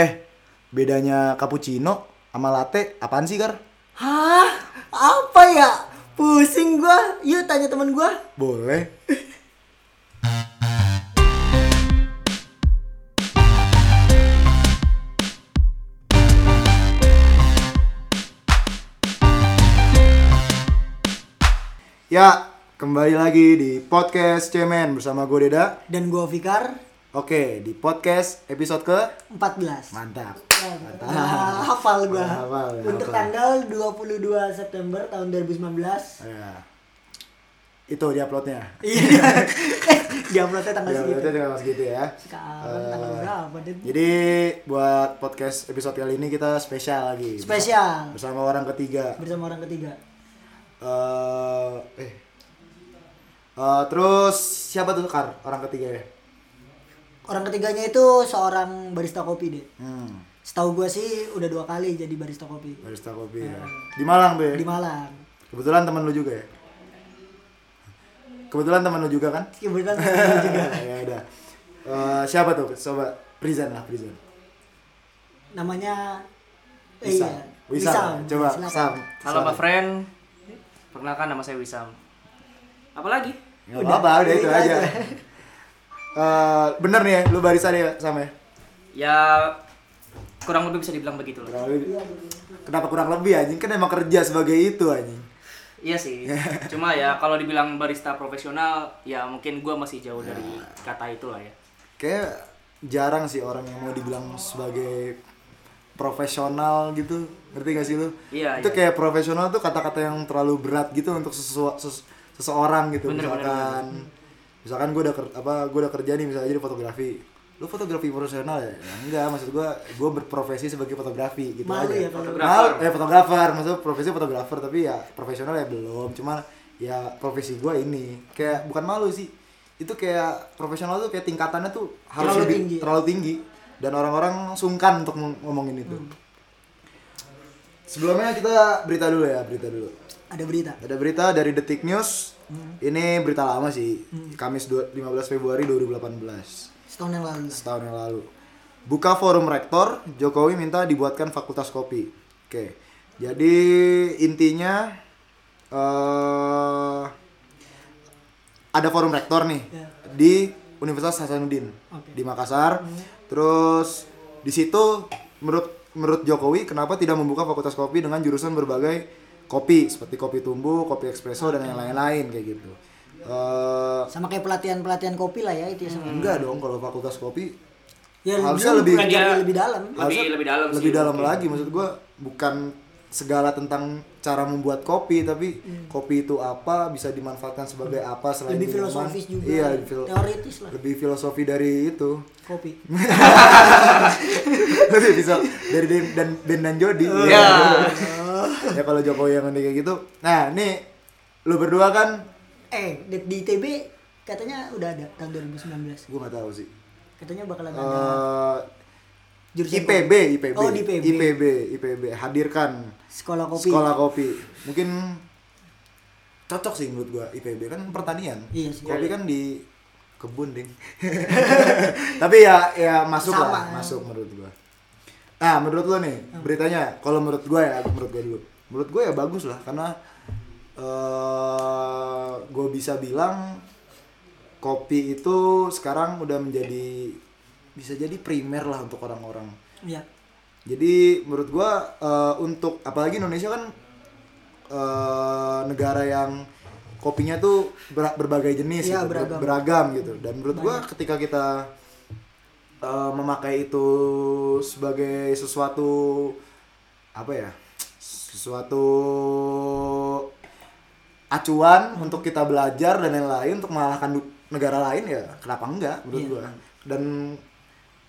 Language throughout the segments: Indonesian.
Eh, bedanya cappuccino sama latte apaan sih, Kar? Hah? Apa ya? Pusing gua. Yuk tanya temen gua. Boleh. Ya, kembali lagi di podcast Cemen bersama gue Deda. Dan gua Fikar Oke, di podcast episode ke 14. mantap. Ah, hafal gua. Hafal, ya, Untuk hafal. tanggal 22 September tahun 2019. Ya. Itu di uploadnya. Iya. Eh, di uploadnya tanggal segitu. itu tanggal segitu ya. Sekarang tanggal berapa, Dit? Jadi buat podcast episode kali ini kita spesial lagi. Spesial. Bersama orang ketiga. Bersama orang ketiga. eh eh. Eh, terus siapa tuh Kar orang ketiga ya? Orang ketiganya itu seorang barista kopi, deh. Hmm, Setahu gua sih udah dua kali jadi barista kopi. barista kopi ya. Di Malang tuh ya. Di Malang. Kebetulan teman lu juga ya. Kebetulan teman lu juga kan? Kebetulan temen juga. ya udah. Eh, siapa tuh? Coba present lah, present. Namanya eh, Wisam. iya. Wisam. Coba Silakan. Sam. Halo Pak Friend, perkenalkan nama saya Wisam. Apalagi? Gak apa-apa, udah itu itu aja. aja. Eh, bener nih ya, lu barisan ya sama ya? Ya kurang lebih bisa dibilang begitu lebih. Kenapa kurang lebih anjing? Kan emang kerja sebagai itu anjing. Iya sih. Cuma ya kalau dibilang barista profesional, ya mungkin gua masih jauh dari kata itu lah ya. Kayak jarang sih orang yang mau dibilang sebagai profesional gitu. Ngerti gak sih lu? Iya, Itu iya. kayak profesional tuh kata-kata yang terlalu berat gitu untuk sesua- ses- seseorang gitu. Bener, bener, misalkan misalkan gue udah ker- apa gue udah kerja nih misalnya jadi fotografi. Lu fotografi profesional ya? ya enggak, maksud gue gue berprofesi sebagai fotografi gitu Malu aja. ya kalau- Malu, eh fotografer, maksud profesi fotografer tapi ya profesional ya belum. Cuma ya profesi gue ini kayak bukan malu sih. Itu kayak profesional tuh kayak tingkatannya tuh harus Terlalu lebih tinggi. terlalu tinggi dan orang-orang sungkan untuk ngom- ngomongin itu. Sebelumnya kita berita dulu ya, berita dulu. Ada berita. Ada berita dari Detik News. Ini berita lama sih. Kamis dua- 15 Februari 2018. Setahun yang lalu. Setahun yang lalu. Buka forum rektor, Jokowi minta dibuatkan fakultas kopi. Oke. Jadi intinya eh ada forum rektor nih Ya. di Universitas Hasanuddin Oke. di Makassar. Terus di situ menurut menurut Jokowi kenapa tidak membuka fakultas kopi dengan jurusan berbagai kopi seperti kopi tumbuh, kopi espresso dan yang lain-lain kayak gitu. Eh Sama kayak pelatihan-pelatihan kopi lah ya itu ya sama. enggak dong kalau fakultas kopi Ya Harusnya lebih- belajar Lebih- lebih dalam. Lebih- harusnya lebih dalam sih, lebih dalam lagi maksud gua bukan segala tentang cara membuat kopi tapi kopi itu apa bisa dimanfaatkan sebagai apa selain Hmm. Lebih minuman. filosofis juga. iya lebih, fil- Teoritis lah. lebih filosofi dari itu Kopi. lebih bisa dari Dan dan Ben dan Jody Iya. ya kalau Jokowi yang ngomong kayak gitu nah nih lu berdua kan Eh, di, di ITB katanya udah ada tahun 2019. gua nggak tahu sih Katanya bakal ada Eh, jurusan IPB, kopi. IPB, Oh, di IPB. IPB, IPB, hadirkan Sekolah kopi. sekolah kopi. Mungkin cocok sih menurut gua IPB kan pertanian. Iya sih. Kopi kan di kebun ding. Tapi ya ya masuk Sama. lah, masuk menurut gua. Nah, menurut lo nih beritanya, kalau menurut gua ya, menurut gua dulu. Menurut gua ya bagus lah karena eh gua bisa bilang kopi itu sekarang udah menjadi bisa jadi primer lah untuk orang-orang. Iya. Jadi menurut gua eh, untuk apalagi Indonesia kan eh, negara yang kopinya tuh ber- berbagai jenis Iya, gitu, ber- beragam. beragam gitu. Dan menurut gua ketika kita eh, memakai itu sebagai sesuatu apa ya? Sesuatu acuan untuk kita belajar dan lain-lain untuk mengalahkan negara lain ya kenapa enggak menurut Iya. gua. Dan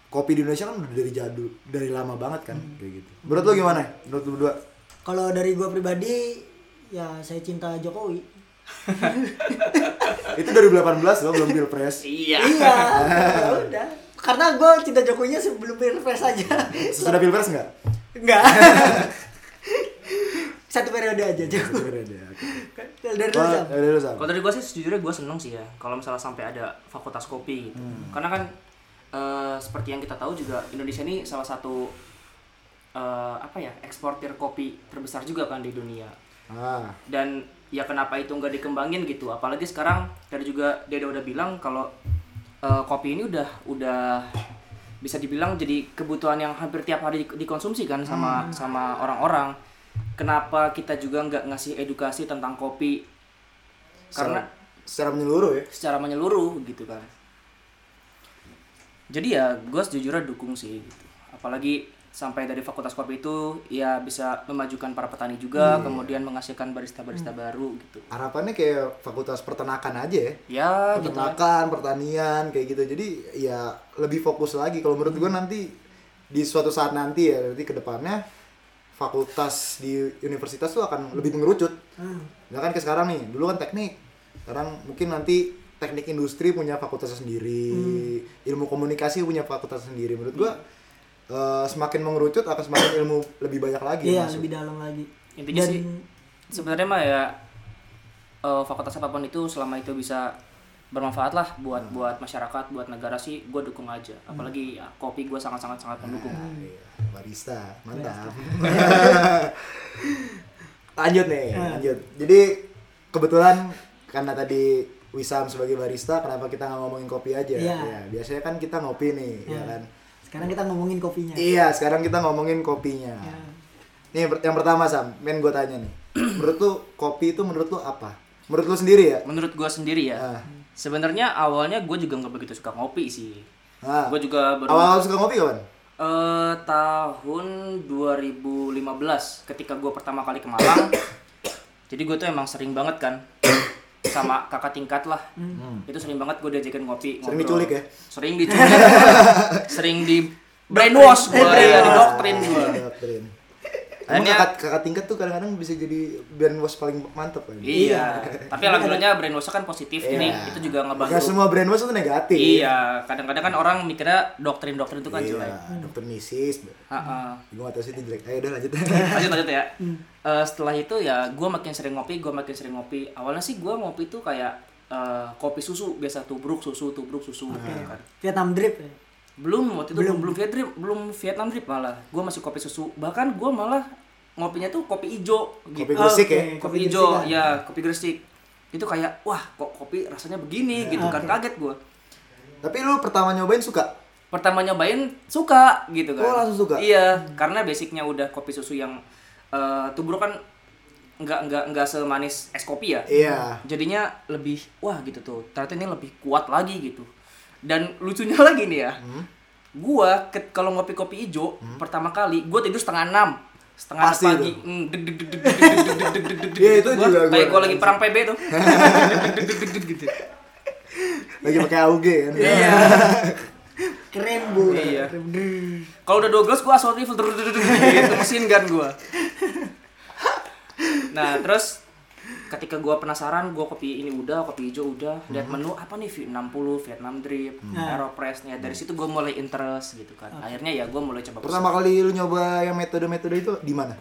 kopi di Indonesia kan udah dari jadul, dari lama banget kan Hmm. kayak gitu. Menurut lu gimana? Menurut lu berdua? Kalau dari gua pribadi ya saya cinta Jokowi. Itu 2018 loh, belum pilpres. Iya. iya. ya udah. Karena gua cinta Jokowinya sebelum pilpres aja. Sesudah pilpres enggak? Enggak. Satu periode aja Jokowi. Ada. Dari lu, Oh, dari. Kalau dari gua sih sejujurnya gua seneng sih ya kalau misalnya sampai ada fakultas kopi gitu. Hmm. Karena kan eh, seperti yang kita tahu juga Indonesia ini salah satu eh, apa ya eksportir kopi terbesar juga kan di dunia Ah, dan ya kenapa itu nggak dikembangin gitu apalagi sekarang tadi juga Dede udah bilang kalau eh, kopi ini udah udah bisa dibilang jadi kebutuhan yang hampir tiap hari di- dikonsumsi kan sama sama orang-orang. Kenapa kita juga nggak ngasih edukasi tentang kopi? Karena secara, secara menyeluruh ya. secara menyeluruh gitu kan. Jadi ya gue sejujurnya dukung sih gitu. Apalagi sampai dari fakultas kopi itu ya bisa memajukan para petani juga kemudian menghasilkan barista-barista baru gitu Harapannya kayak fakultas peternakan aja ya. ya gitu Peternakan, pertanian kayak gitu. Jadi ya lebih fokus lagi kalau menurut gua nanti di suatu saat nanti ya nanti ke depannya fakultas di universitas tuh akan lebih mengerucut. Ya kan kayak sekarang nih, dulu kan teknik. Sekarang mungkin nanti teknik industri punya fakultasnya sendiri, ilmu komunikasi punya fakultas sendiri. Menurut gua eh, semakin mengerucut akan semakin ilmu lebih banyak lagi Iya, masuk. lebih dalam lagi. intinya Dan sih sebenarnya mah ya eh, fakultas apa pun itu selama itu bisa bermanfaat lah buat buat masyarakat buat negara sih gue dukung aja. Apalagi ya, kopi gue sangat sangat sangat mendukung Iya, barista mantap. Lanjut nih lanjut. Jadi kebetulan karena tadi Wisam sebagai barista kenapa kita nggak ngomongin kopi aja? Iya. Ya, biasanya kan kita ngopi nih ya kan sekarang kita ngomongin kopinya. iya sekarang kita ngomongin kopinya. Ya. nih yang per- yang pertama Sam men gue tanya nih. Menurut lu kopi itu menurut lu apa? Menurut lu sendiri ya? Menurut gue sendiri ya. Ah. sebenarnya awalnya gue juga nggak begitu suka ngopi sih. Nah, gue juga baru awal suka ngopi kapan? Eh tahun 2015 ketika gue pertama kali ke Malang. Jadi gue tuh emang sering banget kan sama kakak tingkat lah itu sering banget gue diajakin ngopi Sering ngobrol. diculik ya? sering diculik sering di brainwash gue ya di doktrin gue Doktrin. Emang kakak, kakak tingkat tuh kadang-kadang bisa jadi brainwash paling mantep kan? iya tapi alhamdulillahnya brainwash kan positif Iya. itu juga ngebantu Gak semua brainwash itu negatif. iya kadang-kadang kan orang mikirnya doktrin-doktrin itu kan jelek Iya, dokter misis. Ha-ha. Gue gak tau sih itu jelek. Ayo udah lanjut. lanjut lanjut ya Eh, setelah itu ya gue makin sering ngopi gue makin sering ngopi awalnya sih gue ngopi tuh kayak eh, kopi susu biasa tubruk susu tubruk susu gitu kan Vietnam drip ya. belum waktu itu belum belum Vietnam belum Vietnam drip malah gue masih kopi susu bahkan gue malah ngopinya tuh kopi ijo gitu Kopi gresik ya? Oke. kopi Kopi ijo kan? ya kopi gresik itu kayak wah kok kopi rasanya begini gitu kan kaget gue Tapi lu pertama nyobain suka? pertama nyobain suka gitu kan Oh, langsung suka? iya karena basicnya udah kopi susu yang eh, tubruk kan nggak nggak nggak semanis es kopi ya Iya. jadinya lebih wah gitu tuh ternyata ini lebih kuat lagi gitu dan lucunya lagi nih ya Hmm? gua kalau ngopi kopi hijau pertama kali gua tidur setengah enam setengah Pasti pagi. Iya itu juga gue. Kayak gue lagi perang PB tuh. gitu. Lagi pakai AUG kan. Iya. Keren bu. Iya. Kalau udah dua gelas gue asal rifle gitu mesin gun gue. Nah terus ketika gua penasaran gua kopi ini udah kopi hijau udah lihat menu apa nih V60 Vietnam drip Aeropress nih dari situ gua mulai interest gitu kan akhirnya ya gua mulai coba Pertama kali lu nyoba yang metode-metode itu di mana?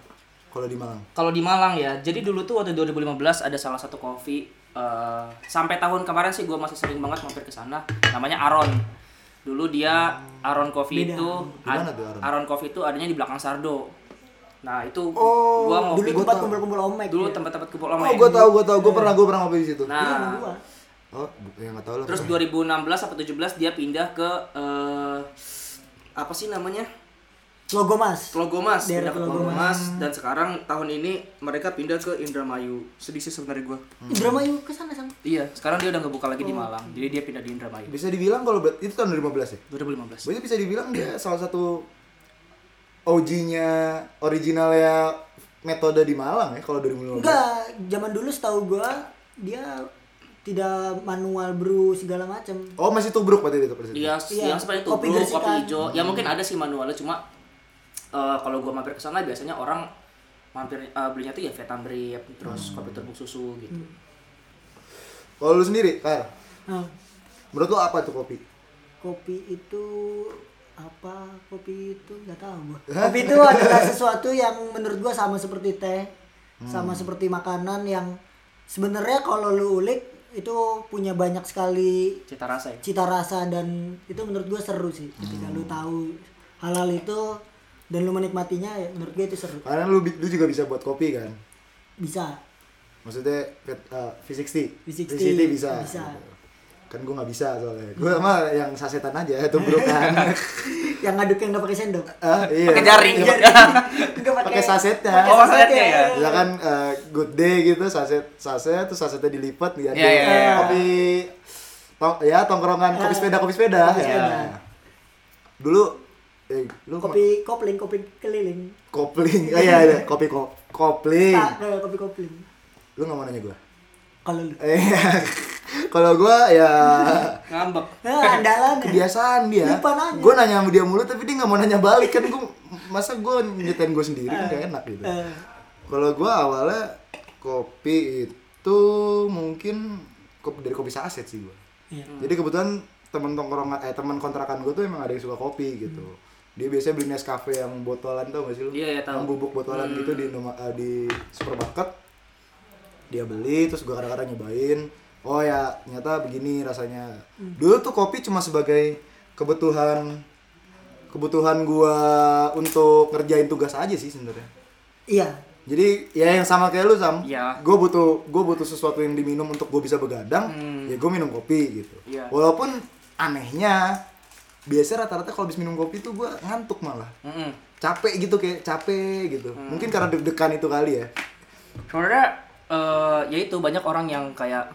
Kalau di Malang. Kalau di Malang ya, jadi dulu tuh waktu 2015 ada salah satu kopi eh, sampai tahun kemarin sih gue masih sering banget mampir ke sana. Namanya Aron. Dulu dia Aron Coffee Beda. itu Aron? Aron Coffee itu adanya di belakang Sardo. Nah, itu Oh, gua Dulu ngopi gua tempat tahu. kumpul-kumpul omek. dulu ya. tempat-tempat kumpul Oh, omek. gue tau, gue tau. Gue pernah, gue pernah ngopi di situ. Iya, Nah, gua. Oh, ya nggak tahu lah. terus 2016 atau 17 dia pindah ke eh, apa sih namanya? Logo mas. Tlogomas, Daerah Tlogomas. Tlogomas dan sekarang tahun ini mereka pindah ke Indramayu. Sedih sih sebenarnya gua. Indramayu ke sana sama. Iya, sekarang dia udah nggak buka lagi di Oh. Malang. Jadi dia pindah di Indramayu. Bisa dibilang kalau itu tahun 2015 ya? 2015. Berarti bisa dibilang dia salah satu OG-nya, originalnya metode di Malang ya kalau 2015. Enggak, zaman dulu setahu gua dia tidak manual brew segala macam. Oh, masih tubruk berarti itu persis. Iya, Iya, yang seperti itu, kopi kopi, gersikan. kopi hijau. Ya mungkin ada sih manualnya cuma eh, kalau gua mampir ke sana biasanya orang mampir eh, belinya tuh ya Vietnam drip, terus kopi turbuk susu gitu. Kalau lu sendiri, Kyle, Nah, menurut lu apa tuh kopi? kopi itu apa? Kopi itu nggak tahu gua. Kopi itu adalah sesuatu yang menurut gua sama seperti teh, sama seperti makanan yang sebenarnya kalau lu ulik itu punya banyak sekali cita rasa ya cita rasa dan itu menurut gua seru sih ketika lu tahu hal-hal itu dan lu menikmatinya ya menurut gue itu seru Karena lu, lu juga bisa buat kopi kan. bisa Maksudnya uh, V60. V60 V60 bisa. bisa. Gitu. Kan gue nggak bisa soalnya. Gue mah yang sasetan aja tubrukan. yang ngaduk yang nggak pakai sendok ah, iya. Pakai jaring. Nggak Pakai sasetnya. pakai Oh, sasetnya ya? Misalkan uh, good day gitu saset saset terus sasetnya dilipat ya. Iya, iya, iya. Kopi tong, ya tongkrongan kopi sepeda kopi sepeda. Kopi ya. sepeda. Dulu eh, lu ma- kopi kopling kopi keliling kopling. Oh, iya, iya, kopi ko kopling. Eh, kopi kopling Lu nggak mau nanya gue? kalau lu Eh, kalau gua ya ngambek nah, andalan ya. kebiasaan dia. Lupa nanya. Gue nanya sama dia mulu tapi dia nggak mau nanya balik kan gue masa gue nyetain gue sendiri kan gak enak gitu. Eh, Kalau gue awalnya kopi itu mungkin kopi dari kopi saset sih gue. iya. Jadi kebetulan temen tongkrongan eh teman kontrakan gue tuh emang ada yang suka kopi gitu. Dia biasanya beli Nescafe yang botolan tau gak sih lu? Iya, iya, tahu. Yang bubuk botolan gitu di eh, di supermarket. Dia beli terus gue kadang-kadang nyobain. Oh ya, ternyata begini rasanya. Dulu tuh kopi cuma sebagai kebutuhan kebutuhan gua untuk ngerjain tugas aja sih sebenarnya. iya Jadi ya yang sama kayak lu sam. Iya. Gue butuh gue butuh sesuatu yang diminum untuk gue bisa begadang. Hmm. Ya gue minum kopi gitu. Iya. Walaupun anehnya biasa rata-rata kalau habis minum kopi tuh gue ngantuk malah. Mm-mm. Capek gitu kayak capek gitu. Hmm. Mungkin karena deg-degan itu kali ya. sebenarnya eh ya itu banyak orang yang kayak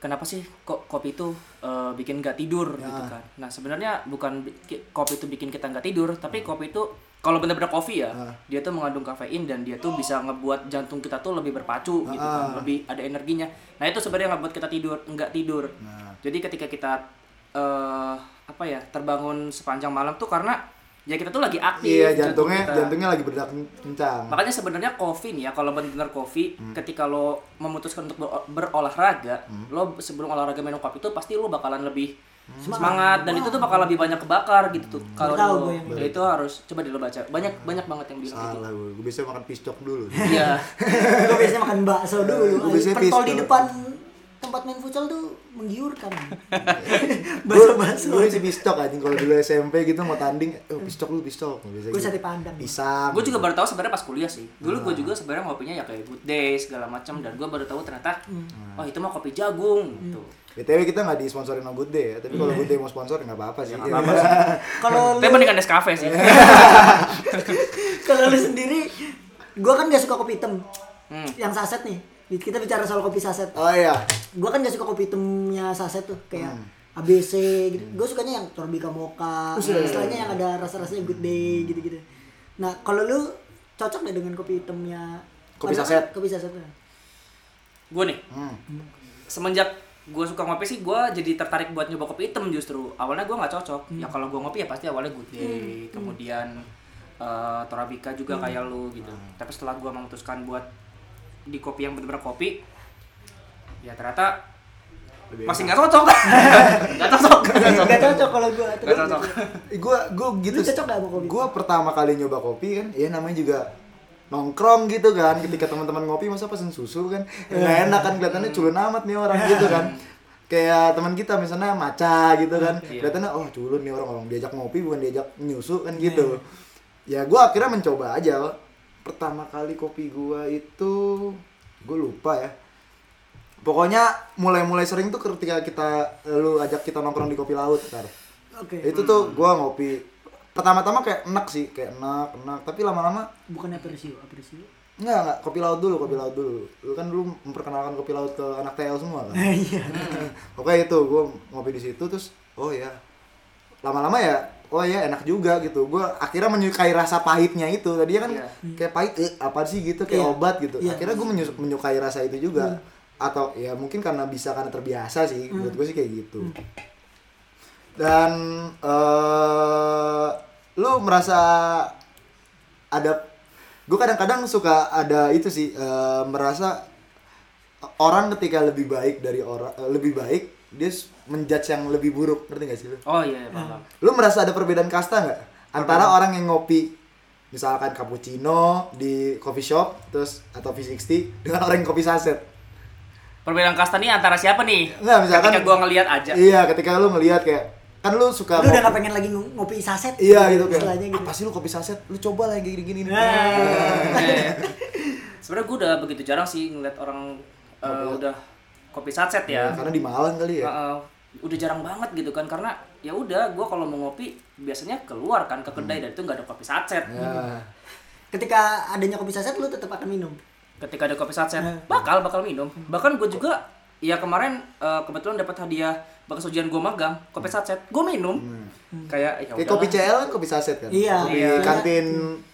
kenapa sih kok kopi itu eh, bikin nggak tidur Ya. gitu kan nah sebenarnya bukan kopi itu bikin kita nggak tidur tapi kopi itu kalau benar-benar kofi ya Ah. dia tuh mengandung kafein dan dia tuh bisa ngebuat jantung kita tuh lebih berpacu gitu kan lebih ada energinya nah itu sebenarnya nggak buat kita tidur nggak tidur Nah. jadi ketika kita eh apa ya terbangun sepanjang malam tuh karena ya kita tuh lagi aktif Iya jantung jantungnya kita. jantungnya lagi berdetak kencang. Makanya sebenarnya kopi nih ya kalau benar-benar kopi Hmm. ketika lo memutuskan untuk ber- berolahraga, lo sebelum olahraga minum kopi itu pasti lo bakalan lebih Hmm. semangat dan itu tuh bakal lebih banyak kebakar gitu tuh kalau Baru tahu lo- gue ya itu harus coba dulu baca banyak banyak banget yang bilang gitu Salah gue, gue biasanya makan piscok dulu. iya gue biasanya makan bakso dulu Gua biasanya pentol di pistol. depan tempat main futsal tuh menggiurkan Gue bakso-bakso gue si pistok aja kalau dulu SMP gitu mau tanding, oh pistok lu pistok. Gue gitu. sate padang Pisang. gue juga baru tahu sebenarnya pas kuliah sih dulu gue Ah. juga sebenarnya ngopinya ya kayak good day segala macam dan gue baru tahu ternyata Hmm. oh itu mah kopi jagung gitu BTW kita nggak disponsorin sama Good Day ya, tapi kalau Good Day mau sponsor nggak apa-apa sih. Ya, nggak apa-apa sih. kalau lu tapi mendingan Nescafe sih kalau lu sendiri gue kan gak suka kopi hitam Hmm. yang saset nih kita bicara soal kopi saset. Oh iya. gue kan gak suka kopi hitamnya saset tuh kayak Hmm. ABC gitu. Gue sukanya yang Torbica Mocha istilahnya yang ada rasa-rasanya good day gitu-gitu. Nah kalau lu cocok gak dengan kopi hitamnya Kopi Padahal saset. kan kopi saset tuh. gue nih Hmm. semenjak gue suka ngopi sih gue jadi tertarik buat nyoba kopi hitam justru. Awalnya gue nggak cocok. Ya kalau gue ngopi ya pasti awalnya good day. Kemudian eh, Torabika juga kayak lu gitu. Tapi setelah gue memutuskan buat di kopi yang benar-benar kopi ya ternyata Lebih masih nggak cocok nggak cocok nggak cocok Gak cocok kalau gue nggak cocok Gue gue gitu. Lu cocok gak sama kopi? Gue pertama kali nyoba kopi kan, ya namanya juga nongkrong gitu kan. Ketika teman-teman ngopi masa pesen susu kan, ya nggak enak kan kelihatannya culun amat nih orang gitu kan. Kayak teman kita misalnya maca gitu kan, Iya. kelihatannya oh culun nih orang orang diajak ngopi bukan diajak nyusu kan gitu. Ya gue akhirnya mencoba aja. Pertama kali kopi gue itu gue lupa ya. Pokoknya mulai-mulai sering tuh ketika kita lu ajak kita nongkrong di kopi laut, ntar oke. Itu tuh gua ngopi. Pertama-tama kayak enak sih kayak enak enak. Tapi lama-lama bukan apresio apresio enggak enggak. Kopi laut dulu kopi laut dulu. Lu kan dulu memperkenalkan kopi laut ke anak TL semua kan? Iya. Oke itu gua ngopi di situ terus oh ya lama-lama ya oh ya enak juga gitu. Gua akhirnya menyukai rasa pahitnya itu. Tadi kan Iya. kayak pahit eh, apa sih gitu? Kayak Iya. obat gitu. Iya. akhirnya menyu- menyukai rasa itu juga. Atau ya mungkin karena bisa karena terbiasa sih. Menurut gue sih kayak gitu. Dan eh lu merasa ada gue kadang-kadang suka ada itu sih eh, merasa orang ketika lebih baik dari orang eh, lebih baik dia menjudge yang lebih buruk ngerti gak sih lu? oh iya iya, paham Lu merasa ada perbedaan kasta nggak antara orang yang ngopi misalkan cappuccino di coffee shop terus atau V60 dengan orang yang kopi saset? perbedaan kasta nih antara siapa nih Nggak, misalkan- ketika gua ngelihat aja Iya, ketika lu ngelihat kayak kan lu suka Lu udah ngopi- gak pengen lagi ng- ngopi saset? Iya gitu kayak. Istilahnya gitu. Apa sih lu kopi saset? Lu coba lah yang gini-gini. Nah. Eh, sebenarnya gue udah begitu jarang sih ngeliat orang eh, udah kopi satset ya Ya, karena di Malang kali ya. Heeh. udah jarang banget gitu kan karena ya udah gue kalau mau ngopi biasanya keluar kan ke kedai dan itu nggak ada kopi satset Ya. Ketika adanya kopi saset lu tetap akan minum. ketika ada kopi satset Hmm. bakal bakal minum bahkan gue juga ya kemarin eh, kebetulan dapat hadiah bekas ujian gue magang kopi satset gue minum kayak ya Kayak kopi. CL kan kopi saset kan? Iya. Di Iya. kantin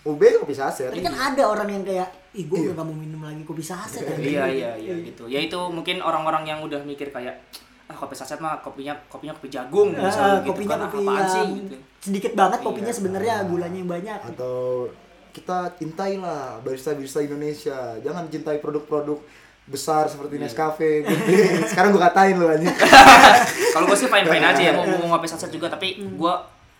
UB kopi saset. Tapi kan ada orang yang kayak, ih gue udah gak mau minum lagi kopi saset. anjing." iya iya iya gitu ya itu mungkin orang-orang yang udah mikir kayak ah kopi saset mah kopinya kopinya kopi jagung Ah, misalnya gitu kopinya kan kopi apaan yang sih gitu sedikit banget Iya. kopinya sebenarnya gulanya yang banyak. Atau kita cintailah barista-barista Indonesia. Jangan cintai produk-produk besar seperti Iya. Nescafe, gede. Sekarang gua katain lu anjing. kalau gue sih fine fine aja ya mau, mau ngopi saset juga tapi gue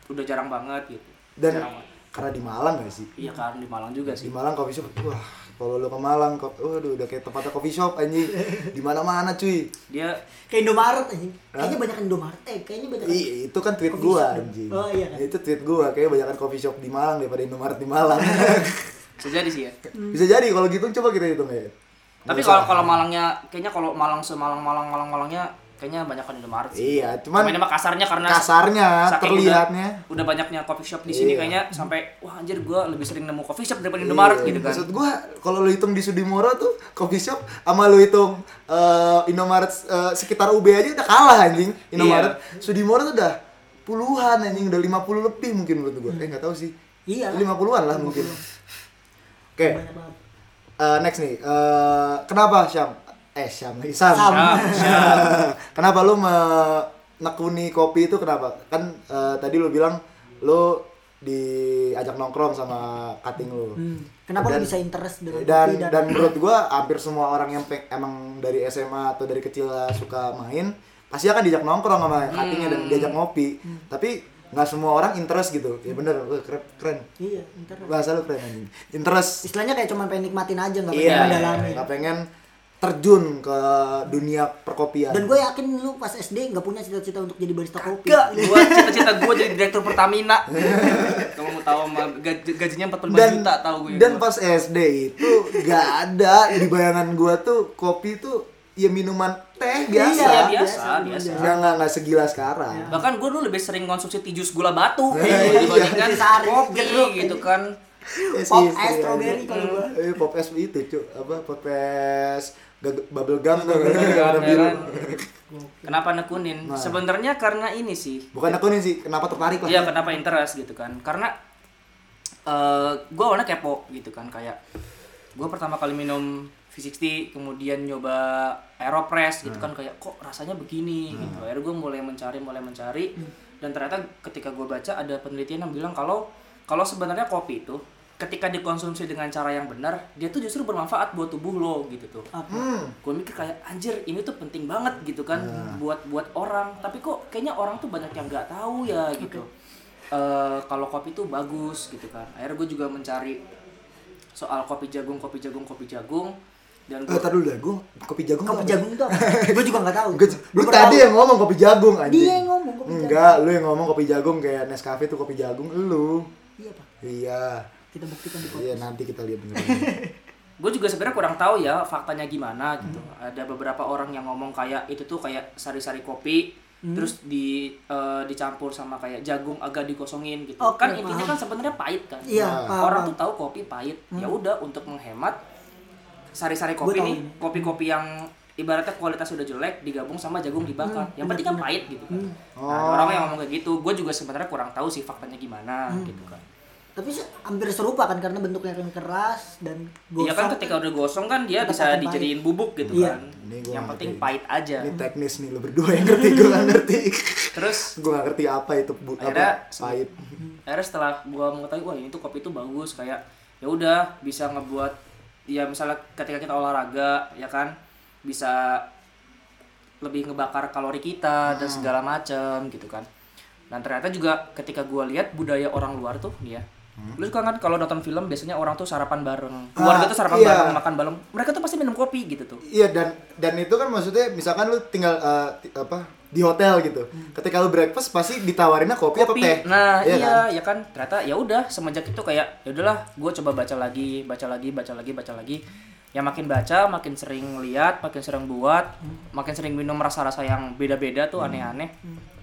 udah jarang banget gitu Dan jarang banget. karena di Malang gak sih? iya kan di Malang juga Di sih Malang coffee shop, wah kalau lu ke Malang, kok, waduh udah kayak tempatnya coffee shop anjing. Di mana-mana cuy. dia Kayak Indomaret anjing. Kayaknya banyak Indomaret. Eh, kayaknya banyak Ih, itu kan tweet gua shop. anjing. Oh, iya kan? Itu tweet gua kayak banyakan coffee shop di Malang daripada Indomaret di Malang. bisa jadi sih ya Bisa jadi kalau gitu coba kita hitung ya. tapi kalau kalau Malangnya kayaknya kalau Malang semalang Malang Malang Malangnya kayaknya banyak kan Indomaret sih Iya, cuman ini mah kasarnya karena kasarnya saking terlihatnya udah, udah banyaknya coffee shop di sini Iya. kayaknya sampai wah anjir gua lebih sering nemu coffee shop daripada Indomaret Iya, gitu kan Maksud gua kalau lu hitung di Sudimoro tuh coffee shop sama lu hitung eh, Indomaret eh, sekitar UB aja udah kalah anjing. Indomaret Iya. Sudimoro tuh udah puluhan anjing, udah 50 lebih mungkin menurut gua. Eh enggak tahu sih. Iya. 50-an lah mungkin. Oke, Banyak banget. eh, next nih. Eh, kenapa Syam? Eh Syam lagi Sam. Sam. Kenapa lu menekuni kopi itu kenapa? Kan eh, tadi lu bilang lu diajak nongkrong sama cutting lu. Hmm. Kenapa Dan- lu bisa interest dengan dan kopi dan, menurut gua hampir semua orang yang emang dari SMA atau dari kecil suka main pasti akan diajak nongkrong sama cuttingnya dan diajak ngopi tapi nggak semua orang interest gitu ya bener keren. Iya, interest. bahasa lu keren anjing interest Istilahnya kayak cuma pengen nikmatin aja nggak pengen iya mendalami. nggak pengen terjun ke dunia perkopian Dan gue yakin lu pas SD nggak punya cita-cita untuk jadi barista kopi. Gak, gua cita-cita gua jadi direktur Pertamina. Kalau mau tahu mah gaji, gajinya 45 dan juta tahu gue. dan pas SD itu nggak ada di bayangan gua tuh kopi tuh ya minuman teh biasa Iya, biasa, biasa, biasa. nggak nggak segila sekarang Bahkan gue dulu lebih sering konsumsi tijus gula batu Iya. dibandingkan Sari, kopi jeruk, gitu kan. Eh, Pop es strawberry kalau gua. Eh, pop es itu cu apa pop es bubble gum tuh Gum, warna biru kan? Kenapa nekunin? Nah. Sebenarnya karena ini sih. bukan aku nih sih kenapa tertarik lah Iya, kenapa interest gitu kan? Karena eh gue awalnya kepo gitu kan kayak gue pertama kali minum V60 kemudian nyoba Aeropress gitu kan kayak kok rasanya begini gitu. Akhirnya gue mulai mencari mulai mencari dan ternyata ketika gue baca ada penelitian yang bilang kalau kalau sebenarnya kopi itu ketika dikonsumsi dengan cara yang benar dia tuh justru bermanfaat buat tubuh lo gitu tuh. Hmm. gue mikir kayak anjir ini tuh penting banget gitu kan buat buat orang. Tapi kok kayaknya orang tuh banyak yang nggak tahu ya gitu. Eh, kalau kopi tuh bagus gitu kan. Akhirnya gue juga mencari soal kopi jagung kopi jagung kopi jagung. Dan Eh, gue tar dulu dah, gue kopi jagung Kopi tuh jagung itu apa? gue juga nggak tahu. Lu Gua tadi tahu. yang ngomong kopi jagung anjing. Dia yang ngomong kopi jagung. enggak lu yang ngomong kopi jagung kayak Nescafe tuh kopi jagung lu. Iya pak. iya Kita buktikan di iya podcast. nanti kita lihat bener gue juga sebenarnya kurang tahu ya faktanya gimana gitu. Ada beberapa orang yang ngomong kayak itu tuh kayak sari-sari kopi terus di eh, dicampur sama kayak jagung agak dikosongin gitu. Oke, kan intinya kan sebenarnya pahit kan. Iya, Nah, orang tuh tahu kopi pahit. Ya udah untuk menghemat sari-sari kopi nih ini. kopi-kopi yang ibaratnya kualitas udah jelek digabung sama jagung dibakar. Yang penting kan pahit gitu kan. Nah, ada Oh. orang yang ngomong kayak gitu. Gue juga sebenarnya kurang tahu sih faktanya gimana gitu kan Tapi hampir serupa kan karena bentuknya kan keras dan Iya kan gosong. ketika udah gosong kan dia bisa dijadiin bubuk gitu Iya. kan. Ini gua yang penting ngerti. pahit aja. Ini teknis nih lu berdua yang ngerti gue gak ngerti. Terus? Gue gak ngerti apa itu bu Akhirnya apa pahit. akhirnya setelah gua mengetahui wah ini tuh kopi itu bagus kayak ya udah bisa ngebuat ya misalnya ketika kita olahraga ya kan bisa lebih ngebakar kalori kita dan segala macem gitu kan. Dan ternyata juga ketika gua lihat budaya orang luar tuh nih ya Lu suka kan kalau nonton film biasanya orang tuh sarapan bareng. Keluarga Ah, tuh sarapan iya. bareng, makan bareng. Mereka tuh pasti minum kopi gitu tuh. Iya dan dan itu kan maksudnya misalkan lu tinggal ti- apa di hotel gitu. Ketika lu breakfast pasti ditawarinnya kopi, atau teh. Nah, Iya iya, kan? ya kan. Ternyata ya udah semenjak itu kayak ya udahlah, gue coba baca lagi, baca lagi, baca lagi, baca lagi. Ya makin baca, makin sering lihat, makin sering buat, makin sering minum rasa-rasa yang beda-beda tuh aneh-aneh.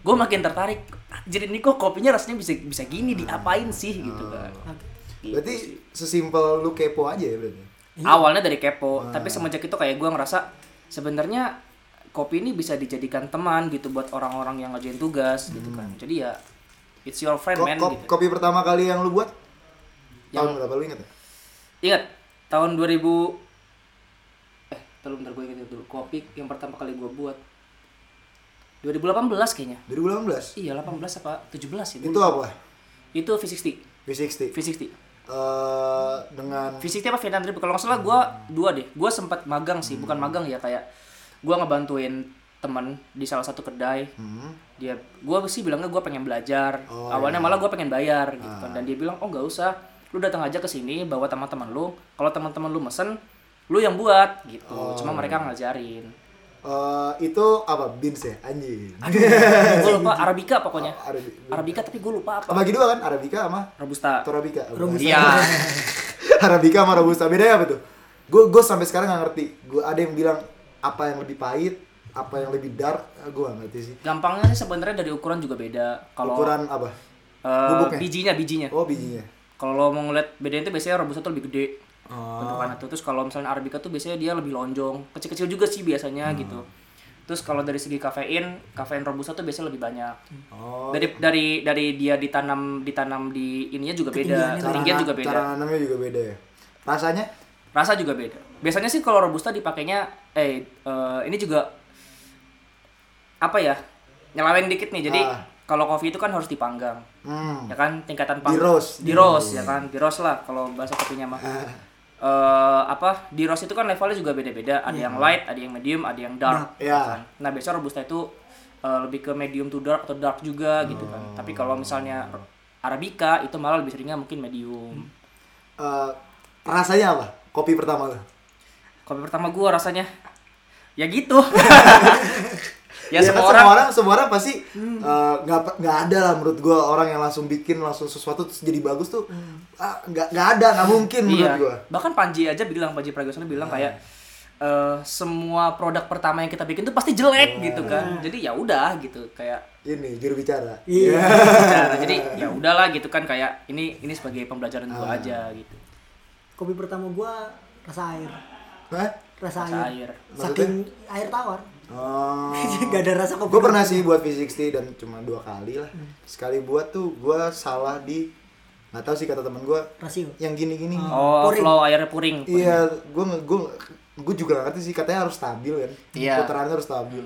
Gue makin tertarik. Jadi ini kok kopinya rasanya bisa bisa gini diapain sih gitu kan. Gitu Berarti sih. sesimpel lu kepo aja ya berarti. awalnya dari kepo, tapi semenjak itu kayak gue ngerasa sebenarnya kopi ini bisa dijadikan teman gitu buat orang-orang yang ngajuin tugas gitu kan. Jadi ya it's your friend Ko- man ko- gitu. Kopi pertama kali yang lu buat tahun Yang- berapa lu inget ya? Ingat tahun 2000 eh tolong bentar gue ingat dulu. Kopi yang pertama kali gue buat 2018 kayaknya. 2018. Iya, 18 apa 17 ya? Itu apa? Itu V60. V60. V60. Eh dengan V60 apa Vietnam Trip? Kalau nggak salah gue dua deh. Gue sempat magang sih, bukan magang ya kayak gue ngebantuin teman di salah satu kedai. Hmm. Dia, gue sih bilangnya gue pengen belajar. Oh, Awalnya iya. malah gue pengen bayar gitu kan. Dan dia bilang oh nggak usah, lu datang aja ke sini bawa teman-teman lu. Kalau teman-teman lu mesen, lu yang buat gitu. Oh. Cuma mereka ngajarin. Eh, itu apa? Beans ya? Anjing. gue lupa Arabica pokoknya. Oh, Arabi- Arabica tapi gue lupa apa. Bagi dua kan? Arabica sama Robusta. Torabika. Robusta. Iya. Arabica sama Robusta bedanya apa tuh? Gue gue sampai sekarang nggak ngerti. Gue ada yang bilang apa yang lebih pahit, apa yang lebih dark, gue nggak ngerti sih. Gampangnya sih sebenarnya dari ukuran juga beda. Kalau Ukuran apa? eh, bubuknya? bijinya bijinya. Oh bijinya. Kalau lo mau ngeliat bedanya itu biasanya robusta tuh lebih gede. Oh. Bentukannya tuh. Terus kalau misalnya arabica tuh biasanya dia lebih lonjong, kecil-kecil juga sih biasanya Hmm. gitu. Terus kalau dari segi kafein, kafein robusta tuh biasanya lebih banyak. Oh. Dari dari dari dia ditanam ditanam di ininya juga beda, ketinggian juga beda. Cara nanamnya juga beda ya. Rasanya? Rasa juga beda. Biasanya sih kalau robusta dipakainya eh eh, ini juga apa ya? Nyelaweng dikit nih. Jadi Ah. kalau kopi itu kan harus dipanggang. Hmm. Ya kan tingkatan Di roast. Di roast ya kan, di roast lah kalau bahasa kopinya mah. Ah. Eh apa di roast itu kan levelnya juga beda-beda ada yang light ada yang medium ada yang dark Iya. kan. nah biasanya robusta itu eh, lebih ke medium to dark atau dark juga gitu kan tapi kalau misalnya arabica itu malah lebih seringnya mungkin medium Eh, rasanya apa? Kopi pertama lo? kopi pertama gua rasanya ya gitu ya, Iya semua kan, orang semua orang semua orang pasti eh, nggak nggak ada lah menurut gua orang yang langsung bikin langsung sesuatu terus jadi bagus tuh ah, nggak nggak ada nggak mungkin menurut iya gua bahkan Panji aja bilang Panji Pragiwaksono bilang kayak eh, semua produk pertama yang kita bikin tuh pasti jelek gitu kan jadi ya udah gitu kayak ini juru bicara Iya. bicara. jadi ya udahlah gitu kan kayak ini ini sebagai pembelajaran gua Ah. aja gitu Kopi pertama gua rasa air. Hah? Rasa, Rasa air. air. Saking air tawar. Oh. Gak ada rasa kopi. gue pernah sih buat V60 dan cuma dua kali lah sekali buat tuh gua salah di nggak tahu sih kata temen gua Rasio. yang gini-gini oh Puring. flow airnya puring iya gue gue gue juga gak ngerti sih katanya harus stabil kan Iya. putarannya harus stabil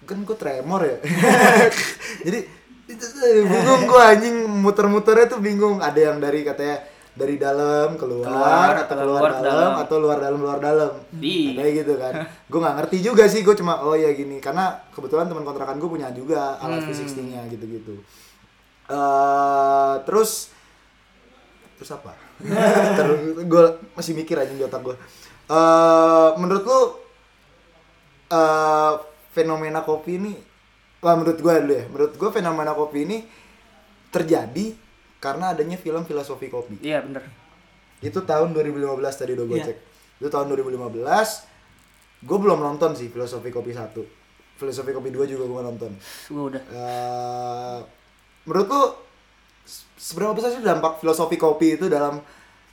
kan gue tremor ya jadi bingung gue anjing muter-muternya tuh bingung ada yang dari katanya dari dalam keluar, Keluar, atau keluar luar dalam, dalam. atau luar dalam luar dalam. Di. kayak gitu kan. Gue nggak ngerti juga sih gue cuma oh ya gini. Karena kebetulan teman kontrakan gue punya juga alat Hmm. V60 nya gitu-gitu. Eh terus terus apa? Terus gue masih mikir aja di otak gue eh menurut lu eh fenomena kopi ini wah menurut gue dulu ya. Menurut gue fenomena kopi ini terjadi karena adanya film filosofi kopi. Iya bener. Itu tahun 2015 tadi udah gue Iya. cek. Itu tahun 2015 gue belum nonton sih filosofi kopi satu. Filosofi kopi 2 juga gue nonton. Gua udah. Eh, menurut lu se- seberapa besar sih dampak filosofi kopi itu dalam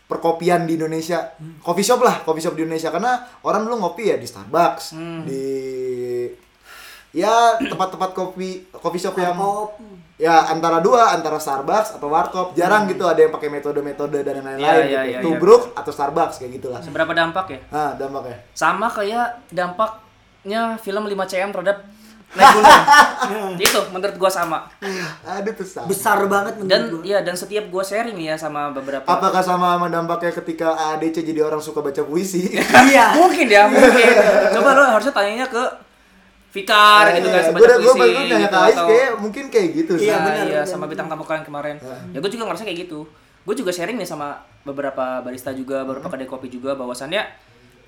perkopian di Indonesia? Coffee shop lah coffee shop di Indonesia. Karena orang dulu ngopi ya di Starbucks Hmm. di ya tempat-tempat kopi coffee shop yang Kop. Ya antara dua antara Starbucks atau Warkop. Jarang gitu ada yang pakai metode-metode dan lain-lain Iya, iya, gitu. iya, Tubruk atau Starbucks kayak gitulah. Seberapa dampak ya? Ah dampaknya. Sama kayak dampaknya film 5 cm terhadap naik gunung itu menurut gua sama. Ada tuh sama. Besar banget menurut dan gua. iya dan setiap gua sharing ya sama beberapa apakah sama sama dampaknya ketika ADC jadi orang suka baca puisi? Iya. mungkin ya mungkin. Coba lo harusnya tanyanya ke Fikar gitu kan gue sebaca udah gue puisi nanya gitu, ke Ais atau- kayak mungkin kayak gitu sih. Iya, Nah, benar, iya benar, sama bintang tamu kalian kemarin. Ya gue juga ngerasa kayak gitu. Gue juga sharing nih sama beberapa barista juga beberapa kedai kopi juga bahwasannya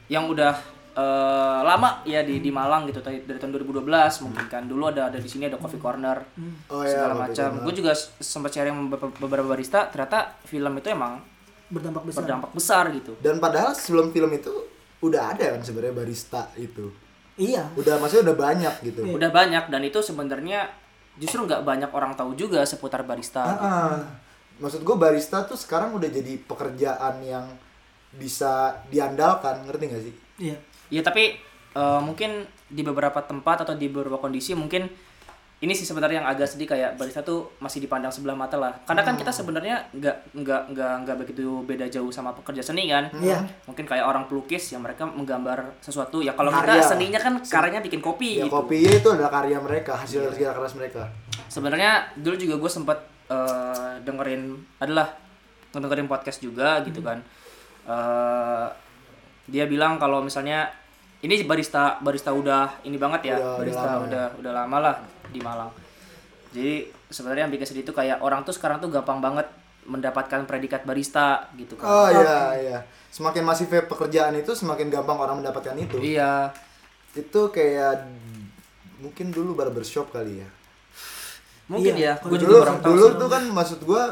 yang udah eh, lama ya di di Malang gitu dari, dari tahun 2012 mungkin kan. Dulu ada ada di sini ada coffee corner Oh iya, segala macam. Gue juga sempat sharing sama beberapa, beberapa barista ternyata film itu emang berdampak besar. berdampak besar gitu. Dan padahal sebelum film itu udah ada kan sebenarnya barista itu. Iya Udah maksudnya udah banyak gitu. udah banyak dan itu sebenarnya justru nggak banyak orang tahu juga seputar barista Ah, ah. Maksud gue barista tuh sekarang udah jadi pekerjaan yang bisa diandalkan, ngerti gak sih? iya Ya tapi eh, mungkin di beberapa tempat atau di beberapa kondisi mungkin ini sih sebenarnya yang agak sedih kayak barista tuh masih dipandang sebelah mata lah. Karena kan kita sebenarnya nggak nggak nggak nggak begitu beda jauh sama pekerja seni kan. Iya. Mungkin kayak orang pelukis yang mereka menggambar sesuatu. Ya kalau kita seninya kan karyanya bikin kopi Ya gitu. kopinya itu adalah karya mereka, hasil kerja keras mereka. Sebenarnya dulu juga gue sempat eh, dengerin adalah dengerin podcast juga gitu kan. Eh, dia bilang kalau misalnya ini barista barista udah ini banget ya Udah- udah barista lama udah udah lama lah di Malang. Jadi sebenarnya yang bikin sedih itu kayak orang tuh sekarang tuh gampang banget mendapatkan predikat barista gitu kan. Oh iya iya. Semakin masifnya pekerjaan itu semakin gampang orang mendapatkan itu. Iya. Itu kayak mungkin dulu barbershop kali ya. Mungkin Iya, ya, gue dulu juga kurang tahu. dulu sih. tuh kan maksud gua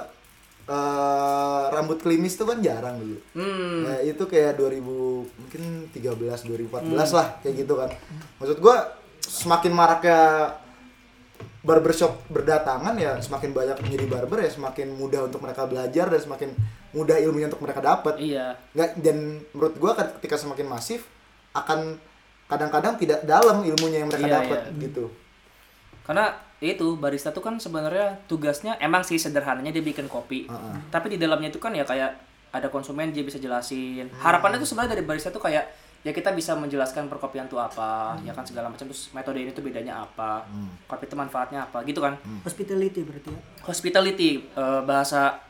eh, rambut klimis tuh kan jarang dulu. Hmm. Ya, itu kayak 2000 mungkin 13 2014 Hmm. lah kayak gitu kan. Maksud gua semakin maraknya barbershop berdatangan ya semakin banyak menjadi barber ya semakin mudah untuk mereka belajar dan semakin mudah ilmunya untuk mereka dapat. Iya. nggak dan menurut gua ketika semakin masif akan kadang-kadang tidak dalam ilmunya yang mereka Iya, dapat iya. gitu Karena itu barista tuh kan sebenarnya tugasnya emang sih sederhananya dia bikin kopi. Heeh. Tapi di dalamnya itu kan ya kayak ada konsumen dia bisa jelasin. Hmm. Harapannya tuh sebenarnya dari barista tuh kayak ya kita bisa menjelaskan perkopian tuh apa, Hmm. ya kan segala macam terus metode ini tuh bedanya apa, kopi itu manfaatnya apa gitu kan. Hmm. hospitality berarti ya Hospitality eh, bahasa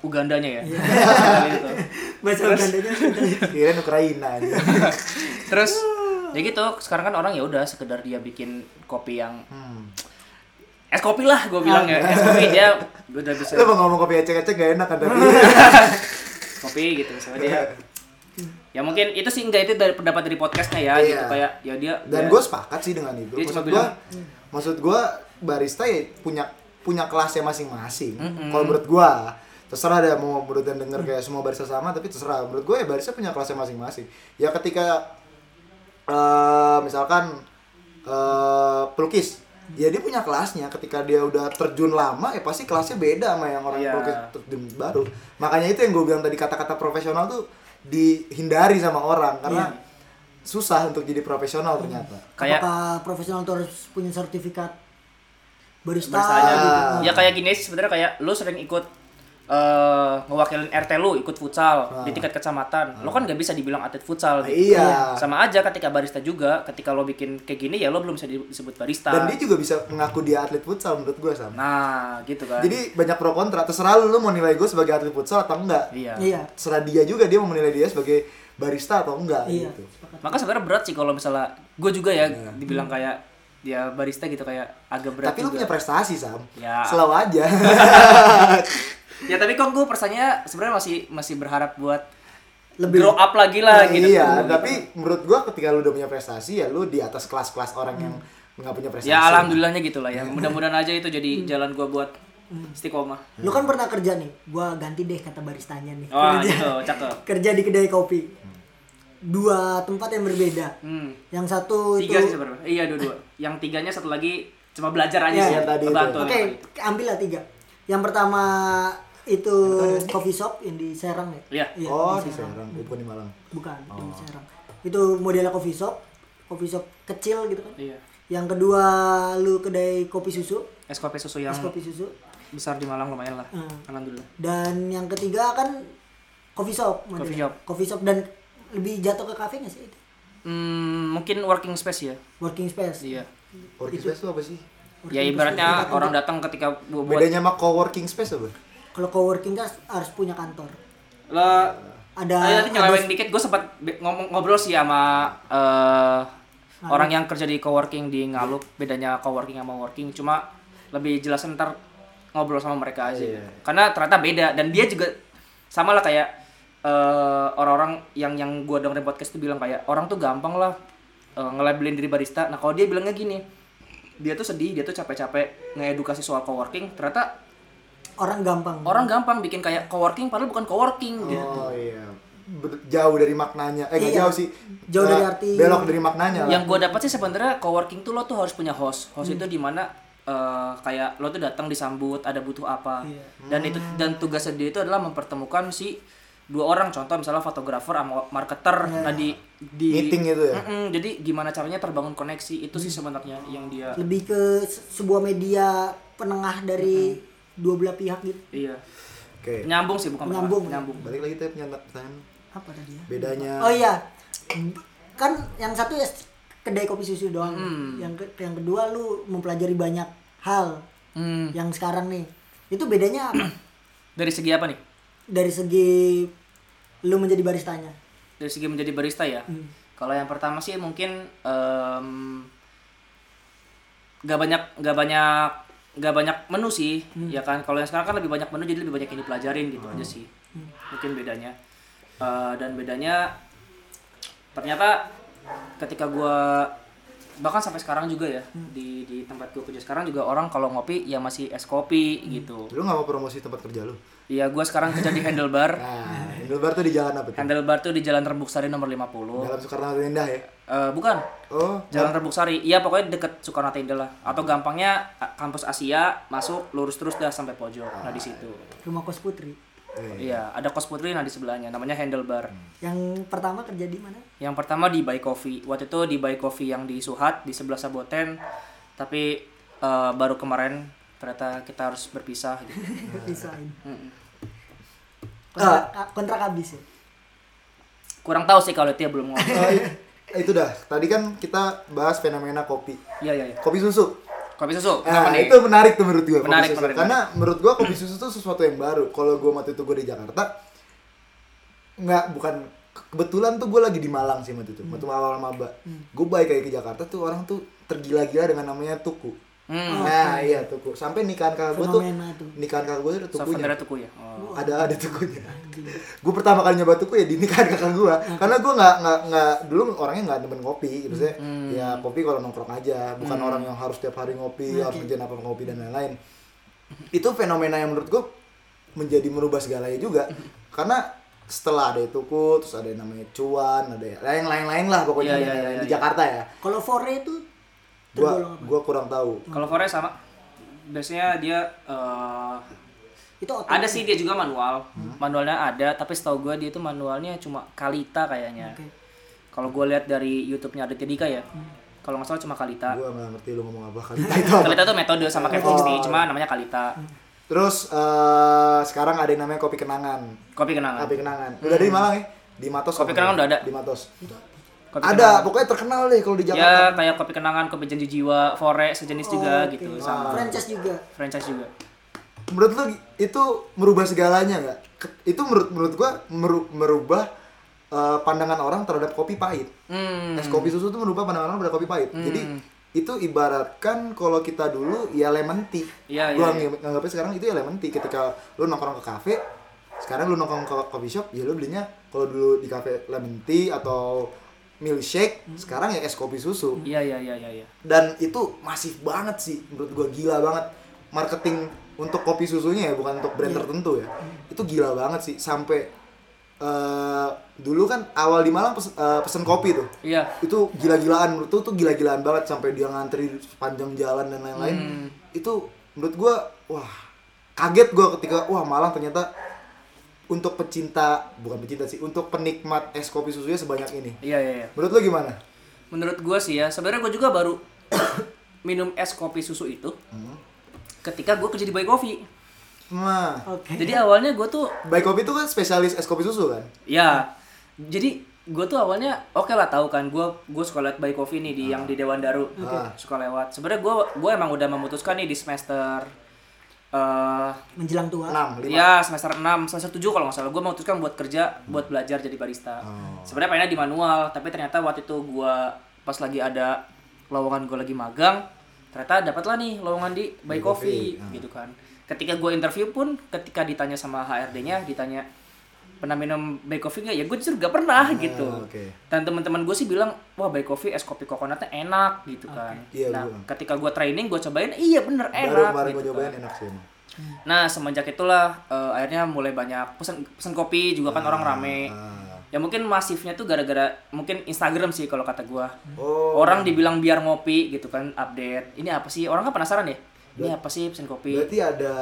Ugandanya ya. Iya. Bahasa Ugandanya kirain Ukraina aja Terus ya gitu, sekarang kan orang ya udah sekedar dia bikin kopi yang hmm. es kopi lah gue bilang ya. Es kopi dia udah bisa lu mau ngomong kopi ecek-ecek gak enak kan tapi kopi gitu misalnya dia ya mungkin itu sih enggak itu dari pendapat dari podcastnya ya Iya. gitu kayak ya dia dan dia- gue sepakat sih dengan itu. Dia maksud gue bilang- maksud gue barista ya punya punya kelasnya masing-masing. Kalau menurut gue terserah deh mau menurut dan denger kayak semua barista sama tapi terserah. Menurut gue ya barista punya kelasnya masing-masing. Ya ketika eh misalkan eh pelukis ya dia punya kelasnya. Ketika dia udah terjun lama ya pasti kelasnya beda sama yang orang Iya. pelukis terjun baru. Makanya itu yang gue bilang tadi kata-kata profesional tuh dihindari sama orang karena susah untuk jadi profesional ternyata. Kayak apakah profesional itu harus punya sertifikat barista, bahasanya gitu? Ah. ya kayak gini sebenarnya kayak lu sering ikut eh ngewakilin RT lu ikut futsal di tingkat kecamatan lo kan nggak bisa dibilang atlet futsal gitu. Iya. sama aja ketika barista juga ketika lo bikin kayak gini ya lo belum bisa disebut barista Dan dia juga bisa mengaku dia atlet futsal menurut gue sama. nah gitu kan Jadi banyak pro kontra. Terserah lu, lu mau nilai gue sebagai atlet futsal atau enggak. iya iya Terserah dia juga dia mau menilai dia sebagai barista atau enggak iya gitu. maka sebenarnya berat sih kalau misalnya gue juga ya Iya. dibilang kayak dia barista gitu kayak agak berat Tapi lu punya prestasi Sam. Ya. Selalu aja. ya tapi kok gue persanya sebenarnya masih masih berharap buat Lebih. grow up lagi lah Nah, gitu. iya, tapi menurut gua ketika lu udah punya prestasi ya lu di atas kelas-kelas orang yang nggak punya prestasi. ya alhamdulillahnya gitu lah ya mudah-mudahan aja itu jadi jalan gue buat istiqomah. Lu kan pernah kerja nih gua ganti deh kata baristanya nih. Wah kerja, gitu cakep. kerja di kedai kopi. Dua tempat yang berbeda. Hmm. yang satu tiga sih itu sebenarnya. Iya dua-dua. Yang tiganya satu lagi cuma belajar aja Ya, sih yang tadi oke tadi. ambil lah tiga. Yang pertama itu coffee shop yang di Serang ya? Iya. Oh, di Serang, bukan di Malang. bukan di Serang. Itu modelnya coffee shop coffee shop kecil gitu kan? Iya. Yang kedua lu kedai kopi susu? Es kopi susu yang es kopi susu. besar di Malang lumayan lah. Hmm. alhamdulillah. Dan yang ketiga kan coffee shop modelnya. Coffee shop. coffee shop. Dan lebih jatuh ke cafe nggak sih itu? Hmm, mungkin working space ya. Working space? Iya. Working space itu apa sih? ya ibaratnya orang datang ketika bu- buat Bedanya sama co-working space apa? Kalau coworking kan harus punya kantor lo ada Ayo nanti nyeleweng dikit, gue sempat ngomong ngobrol sih sama eh, orang yang kerja di coworking di Ngalup, bedanya coworking sama working. Cuma lebih jelas ntar ngobrol sama mereka aja Iya. karena ternyata beda dan dia juga sama lah kayak eh, orang-orang yang yang gue dengerin podcast itu bilang kayak orang tuh gampang lah eh, nge-labelin diri barista nah kalau dia bilangnya gini dia tuh sedih dia tuh capek-capek ngedukasi soal coworking ternyata Orang gampang. orang gampang bikin kayak coworking padahal bukan coworking gitu Oh iya. Ber- jauh dari maknanya. Eh nggak Iya. jauh sih. Jauh dari Eh, arti. Belok dari maknanya yang gue dapat sih sebenarnya coworking tuh lo tuh harus punya host host itu di mana eh, kayak lo tuh datang disambut ada butuh apa Iya. dan itu dan tugasnya dia itu adalah mempertemukan si dua orang contoh misalnya fotografer sama marketer nah di di Meeting itu ya? Mm-mm, jadi gimana caranya terbangun koneksi itu sih sebenarnya yang dia Lebih ke se- sebuah media penengah dari dua belah pihak gitu. iya Oke. nyambung sih bukan Nyambung. nyambung Balik lagi teh pertanyaan Apa tadi ya? bedanya. Oh iya. Kan yang satu ya kedai kopi susu doang. Hmm. Yang ke- yang kedua lu mempelajari banyak hal Hmm, yang sekarang nih. Itu bedanya apa? dari segi apa nih Dari segi lu menjadi baristanya. dari segi menjadi barista ya Hmm. kalau yang pertama sih mungkin em, nggak banyak nggak banyak nggak banyak menu sih ya kan kalau yang sekarang kan lebih banyak menu jadi lebih banyak yang dipelajarin gitu aja sih mungkin bedanya Eh, dan bedanya ternyata ketika gua bahkan sampai sekarang juga ya di di tempat gue kerja sekarang juga orang kalau ngopi ya masih es kopi gitu Lu nggak mau promosi tempat kerja lu? Iya, gua sekarang kerja di Handlebar. Nah, Handlebar tuh di jalan apa tuh? Handlebar tuh di Jalan Rebuk Sari nomor 50. Dalam Soekarno Hatta Indah ya? Eh, bukan, Oh, Jalan Rebuk Sari. Iya, pokoknya deket Soekarno Hatta Indah lah. Atau gampangnya kampus Asia masuk lurus terus dah sampai pojok. Nah, di situ. Rumah kos putri. eh, Iya, ada kos putri nah di sebelahnya namanya Handlebar. Yang pertama kerja di mana? Yang pertama di Buy Coffee. Waktu itu di Buy Coffee yang di Suhat di sebelah Saboten. Tapi eh, baru kemarin ternyata kita harus berpisah gitu. Resign. Mm-mm. Kontrak, kontrak habis ya. Kurang tahu sih kalau ya belum ngomong. i- itu dah. Tadi kan kita bahas fenomena kopi. Iya, iya, iya. Kopi susu. Kopi susu. Nah, nih? itu menarik tuh menurut gue kopi Menarik, susu. menarik, Karena menurut gue kopi susu tuh sesuatu yang baru. Kalau gue waktu itu gue di Jakarta, nggak bukan kebetulan tuh gue lagi di Malang sih waktu itu, waktu awal maba. Gue balik kayak ke Jakarta tuh orang tuh tergila-gila dengan namanya tuku. Hmm. Nah iya tuku. Sampai nikahan kakak gue tuh, tuh. nikahan kakak gue tuh ada tukunya. Souvenir tuku ya. Oh. Ada ada tukunya. gue pertama kali nyoba tuku ya di nikahan kakak gue. Karena gue nggak nggak nggak dulu orangnya nggak demen kopi, maksudnya ya kopi kalau nongkrong aja, bukan orang yang harus tiap hari ngopi, harus kerjaan apa ngopi dan lain-lain. Itu fenomena yang menurut gue menjadi merubah segalanya juga. Karena setelah ada tuku, terus ada yang namanya cuan, ada yang lain-lain lah pokoknya Iya, iya, yang iya, di iya. Jakarta ya. Kalau fore itu Gua gua kurang tahu. Kalau Fore sama. Biasanya dia eh, Itu ada sih dia juga manual. Manualnya ada, tapi setahu gue dia itu manualnya cuma Kalita kayaknya. Oke. Kalau gue lihat dari YouTube-nya Aditya Dika ya. Kalau nggak salah cuma Kalita. Gua nggak ngerti lu ngomong apa kali itu apa. Kalita tuh metode sama kayak Oh. 60, cuma namanya Kalita. Terus eh, sekarang ada yang namanya kopi kenangan. Kopi kenangan. Kopi kenangan. Udah ada di Malang ya? Di Matos. Kopi kenangan udah ada. Di Matos. Kopi ada, kenangan. pokoknya terkenal deh kalau di Ya Jakarta. kayak kopi kenangan, kopi janji jiwa, Fore sejenis juga oke. gitu Ah. sama franchise juga. franchise juga. Menurut lu itu merubah segalanya nggak? Itu menurut menurut gua meru- merubah eh, pandangan orang terhadap kopi pahit. Hmm. Es kopi susu itu merubah pandangan orang terhadap kopi pahit. Jadi itu ibaratkan kalau kita dulu ya lemon tea. Iya, gua iya, nganggap- nganggapnya sekarang itu ya lemon tea ketika lu nongkrong ke kafe sekarang lu nongkrong ke coffee shop ya lu belinya kalau dulu di kafe lemon tea atau milkshake sekarang ya es kopi susu. Iya iya iya iya iya. dan itu masif banget sih menurut gua gila banget. Marketing untuk kopi susunya ya bukan untuk brand tertentu ya. Itu gila banget sih sampai eh dulu kan awal di Malang pes- eh, pesen kopi tuh. Iya. itu gila-gilaan menurut tuh tuh gila-gilaan banget sampai dia ngantri sepanjang jalan dan lain-lain. Hmm. itu menurut gua wah kaget gua ketika wah Malang ternyata untuk pecinta bukan pecinta sih untuk penikmat es kopi susunya sebanyak ini Iya iya iya. menurut lu gimana Menurut gua sih ya, sebenarnya gua juga baru minum es kopi susu itu ketika gua kerja di Buy Coffee. nah Oke. Jadi awalnya gua tuh Baik Kopi itu kan spesialis es kopi susu kan? ya jadi gue tuh awalnya oke lah tahu kan gue gue suka liat Buy Coffee nih di yang di Dewan Daru Ah. suka lewat sebenarnya gue gue emang udah memutuskan nih di semester eh Menjelang tua. 6, 5. ya semester 6 semester 7 kalau nggak salah gue memutuskan buat kerja buat belajar jadi barista Oh. sebenarnya pengennya di manual tapi ternyata waktu itu gue pas lagi ada lowongan gue lagi magang ternyata dapat lah nih lowongan di Buy Coffee, Coffee ah. gitu kan ketika gue interview pun ketika ditanya sama HRD-nya ditanya pernah minum Bay Coffee nggak ya gue justru gak pernah gitu Ah, oke. dan teman-teman gue sih bilang wah Bay Coffee es kopi coconutnya enak gitu kan Iya, nah gua. ketika gue training gue cobain iya bener Baru enak kemarin gitu gue nyobain kan. enak sih emang. nah semenjak itulah eh, akhirnya mulai banyak pesan pesan kopi juga kan orang rame Ah. ya mungkin masifnya tuh gara-gara mungkin Instagram sih kalau kata gua Oh. orang dibilang biar ngopi gitu kan update ini apa sih orang kan penasaran ya ini apa sih pesan kopi Berarti ada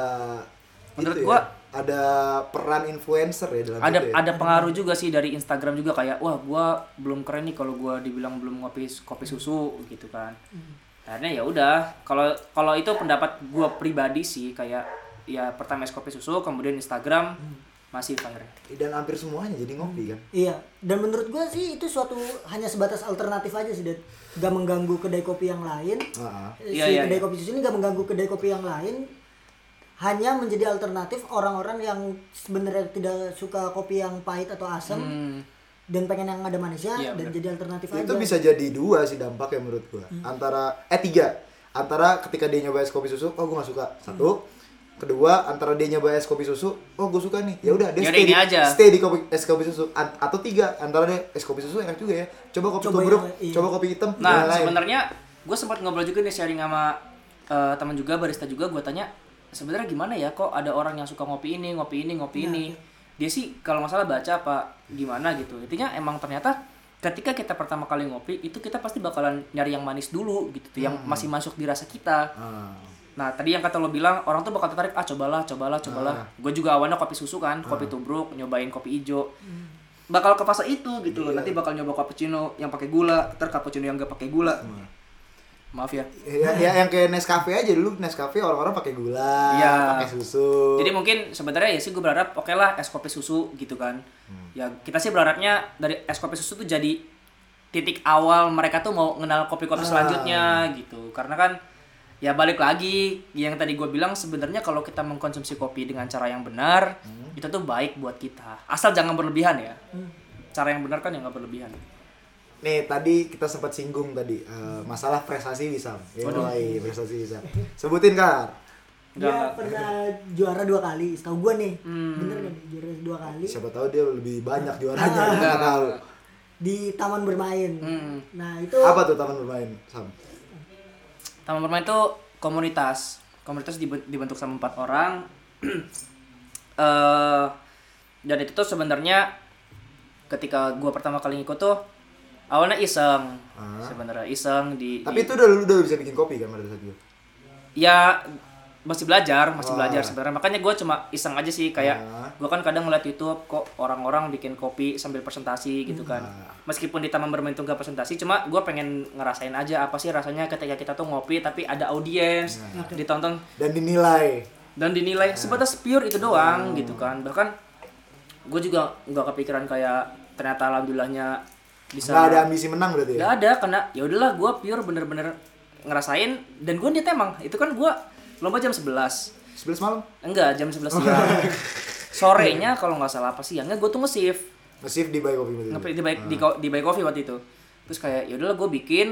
Menurut gua- ya, ada peran influencer ya dalam ada itu ya? ada pengaruh juga sih dari Instagram juga kayak wah gua belum keren nih kalau gua dibilang belum ngopi kopi susu gitu kan akhirnya ya udah kalau kalau itu pendapat gua pribadi sih kayak ya pertama es kopi susu kemudian Instagram masih akhirnya Dan hampir semuanya jadi ngopi kan. Iya, dan menurut gua sih itu suatu hanya sebatas alternatif aja sih, dan gak mengganggu kedai kopi yang lain. Ah. Si Iya, iya, kedai iya. kopi susu ini gak mengganggu kedai kopi yang lain. Hanya menjadi alternatif orang-orang yang sebenarnya tidak suka kopi yang pahit atau asam Hmm. dan pengen yang ada manisnya Iya, dan bener. jadi alternatif Itu aja. bisa jadi dua sih dampaknya menurut gua. Antara eh tiga. Antara ketika dia nyoba es kopi susu, oh gua gak suka. Satu. Kedua, antara dia nyoba es kopi susu, oh gue suka nih. Ya udah, dia Yaudah, stay di, aja. stay di kopi, es kopi susu. An- atau tiga, antara dia es kopi susu enak juga ya. Coba kopi Coba tubruk, iya. coba kopi hitam. Nah, sebenarnya gue sempat ngobrol juga nih sharing sama eh, teman juga barista juga gue tanya sebenarnya gimana ya kok ada orang yang suka ngopi ini, ngopi ini, ngopi Nah, ini. Dia sih kalau masalah baca apa gimana gitu. Intinya emang ternyata ketika kita pertama kali ngopi itu kita pasti bakalan nyari yang manis dulu gitu tuh, yang masih masuk di rasa kita. Ah. Nah, tadi yang kata lo bilang orang tuh bakal tertarik, ah cobalah, cobalah, cobalah. Gue juga awalnya kopi susu kan, kopi tubruk, nyobain kopi hijau. Bakal ke fase itu gitu loh. Nanti bakal nyoba cappuccino yang pakai gula, ntar cappuccino yang gak pakai gula. Maaf ya. Ya, ya, yang kayak Nescafe aja dulu Nescafe orang-orang pakai gula, Iya. pakai susu. Jadi mungkin sebenarnya ya sih gue berharap oke lah es kopi susu gitu kan. Ya kita sih berharapnya dari es kopi susu tuh jadi titik awal mereka tuh mau kenal kopi-kopi selanjutnya gitu. Karena kan ya balik lagi yang tadi gue bilang sebenarnya kalau kita mengkonsumsi kopi dengan cara yang benar itu tuh baik buat kita. Asal jangan berlebihan ya. Cara yang benar kan yang nggak berlebihan. Nih tadi kita sempat singgung tadi eh, masalah prestasi Wisam. Ya, mulai prestasi Wisam. Sebutin Kar. Dia pernah juara dua kali, setahu gua nih. Hmm. Bener kan juara dua kali Siapa tahu dia lebih banyak juaranya, Ah. nggak tahu. di taman bermain. Hmm. Nah, itu Apa tuh taman bermain, Sam? Taman bermain itu komunitas. Komunitas diben- dibentuk sama empat orang. eh dan itu tuh sebenarnya ketika gua pertama kali ngikut tuh awalnya iseng. Ah. Sebenarnya iseng di, Tapi di- itu udah lu udah bisa bikin kopi kan pada saat itu? ya masih belajar, masih Wah. belajar sebenarnya. Makanya gua cuma iseng aja sih kayak Ah. gua kan kadang ngeliat YouTube kok orang-orang bikin kopi sambil presentasi gitu kan. Ah. Meskipun di taman bermain itu nggak presentasi, cuma gua pengen ngerasain aja apa sih rasanya ketika kita tuh ngopi tapi ada audiens, ditonton Dan dinilai. dan dinilai sebatas pure itu doang gitu kan bahkan gue juga nggak kepikiran kayak ternyata alhamdulillahnya bisa Nggak ada ambisi menang berarti ya? nggak ada karena ya udahlah gue pure bener-bener ngerasain dan gue niat emang itu kan gue lomba jam 11 11 malam? enggak jam 11 siang sorenya kalau nggak salah apa siangnya gue tuh nge-shift Nge-shift di Buy Coffee berarti? nge di baik di, ko- di Buy Coffee waktu itu terus kayak ya udahlah gue bikin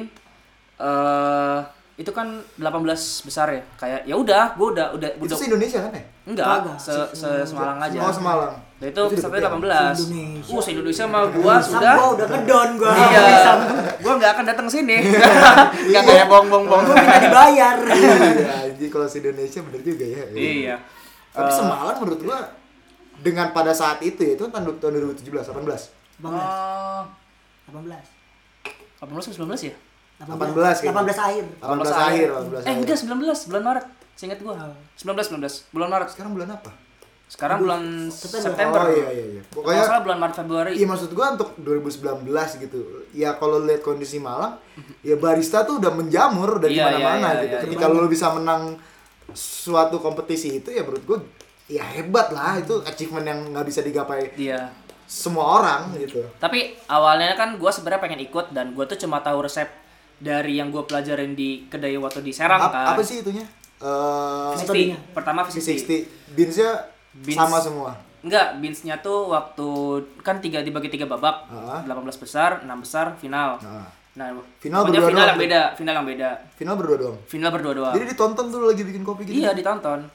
eh itu kan 18 besar ya kayak ya udah gue udah udah Itu udah se Indonesia kan ya? enggak Kagak, se, se Semalang aja Oh Semalang. Nah, itu pesertanya deket 18. ya? Se-Indonesia. Uh, se-Indonesia mah gua Sam sudah gua udah ngedon gua. Iya. Gua nggak akan datang sini. Enggak kayak bong-bong-bong. Gua minta dibayar. Iya, anjing kalau se Indonesia bener juga ya. Iya. Tapi Eh, Semalang menurut gua dengan pada saat itu ya, itu kan tahun tahun 2017, 18. 18. Oh, 18. 18 atau 19 ya? 18 kayaknya. 18 akhir. 18 akhir, 18 Eh, akhir. enggak 19, bulan Maret. Seingat gua. Oh. 19 19 bulan Maret. Sekarang bulan apa? Sekarang bulan September. September. Oh iya iya iya. Pokoknya nggak salah bulan Maret Februari. Iya maksud gua untuk 2019 gitu. Ya kalau lihat kondisi Malang, ya barista tuh udah menjamur dari Iya, mana-mana iya, iya, gitu. iya, Ketika lu bisa menang suatu kompetisi itu ya menurut gua ya hebat lah itu achievement yang nggak bisa digapai Iya. semua orang gitu. Tapi awalnya kan gua sebenarnya pengen ikut dan gua tuh cuma tahu resep dari yang gua pelajarin di kedai waktu di Serang Ap- kan. apa sih itunya? Eh V60. Pertama V60. V60. Beansnya Beans. sama semua. Enggak, beansnya tuh waktu kan tiga dibagi tiga babak, Ah. 18 besar, 6 besar, final. Ah. Nah, Final berdua final doang yang beda, final yang beda. Final berdua doang. Final berdua doang. Jadi ditonton tuh lagi bikin kopi gitu. Iya, ditonton.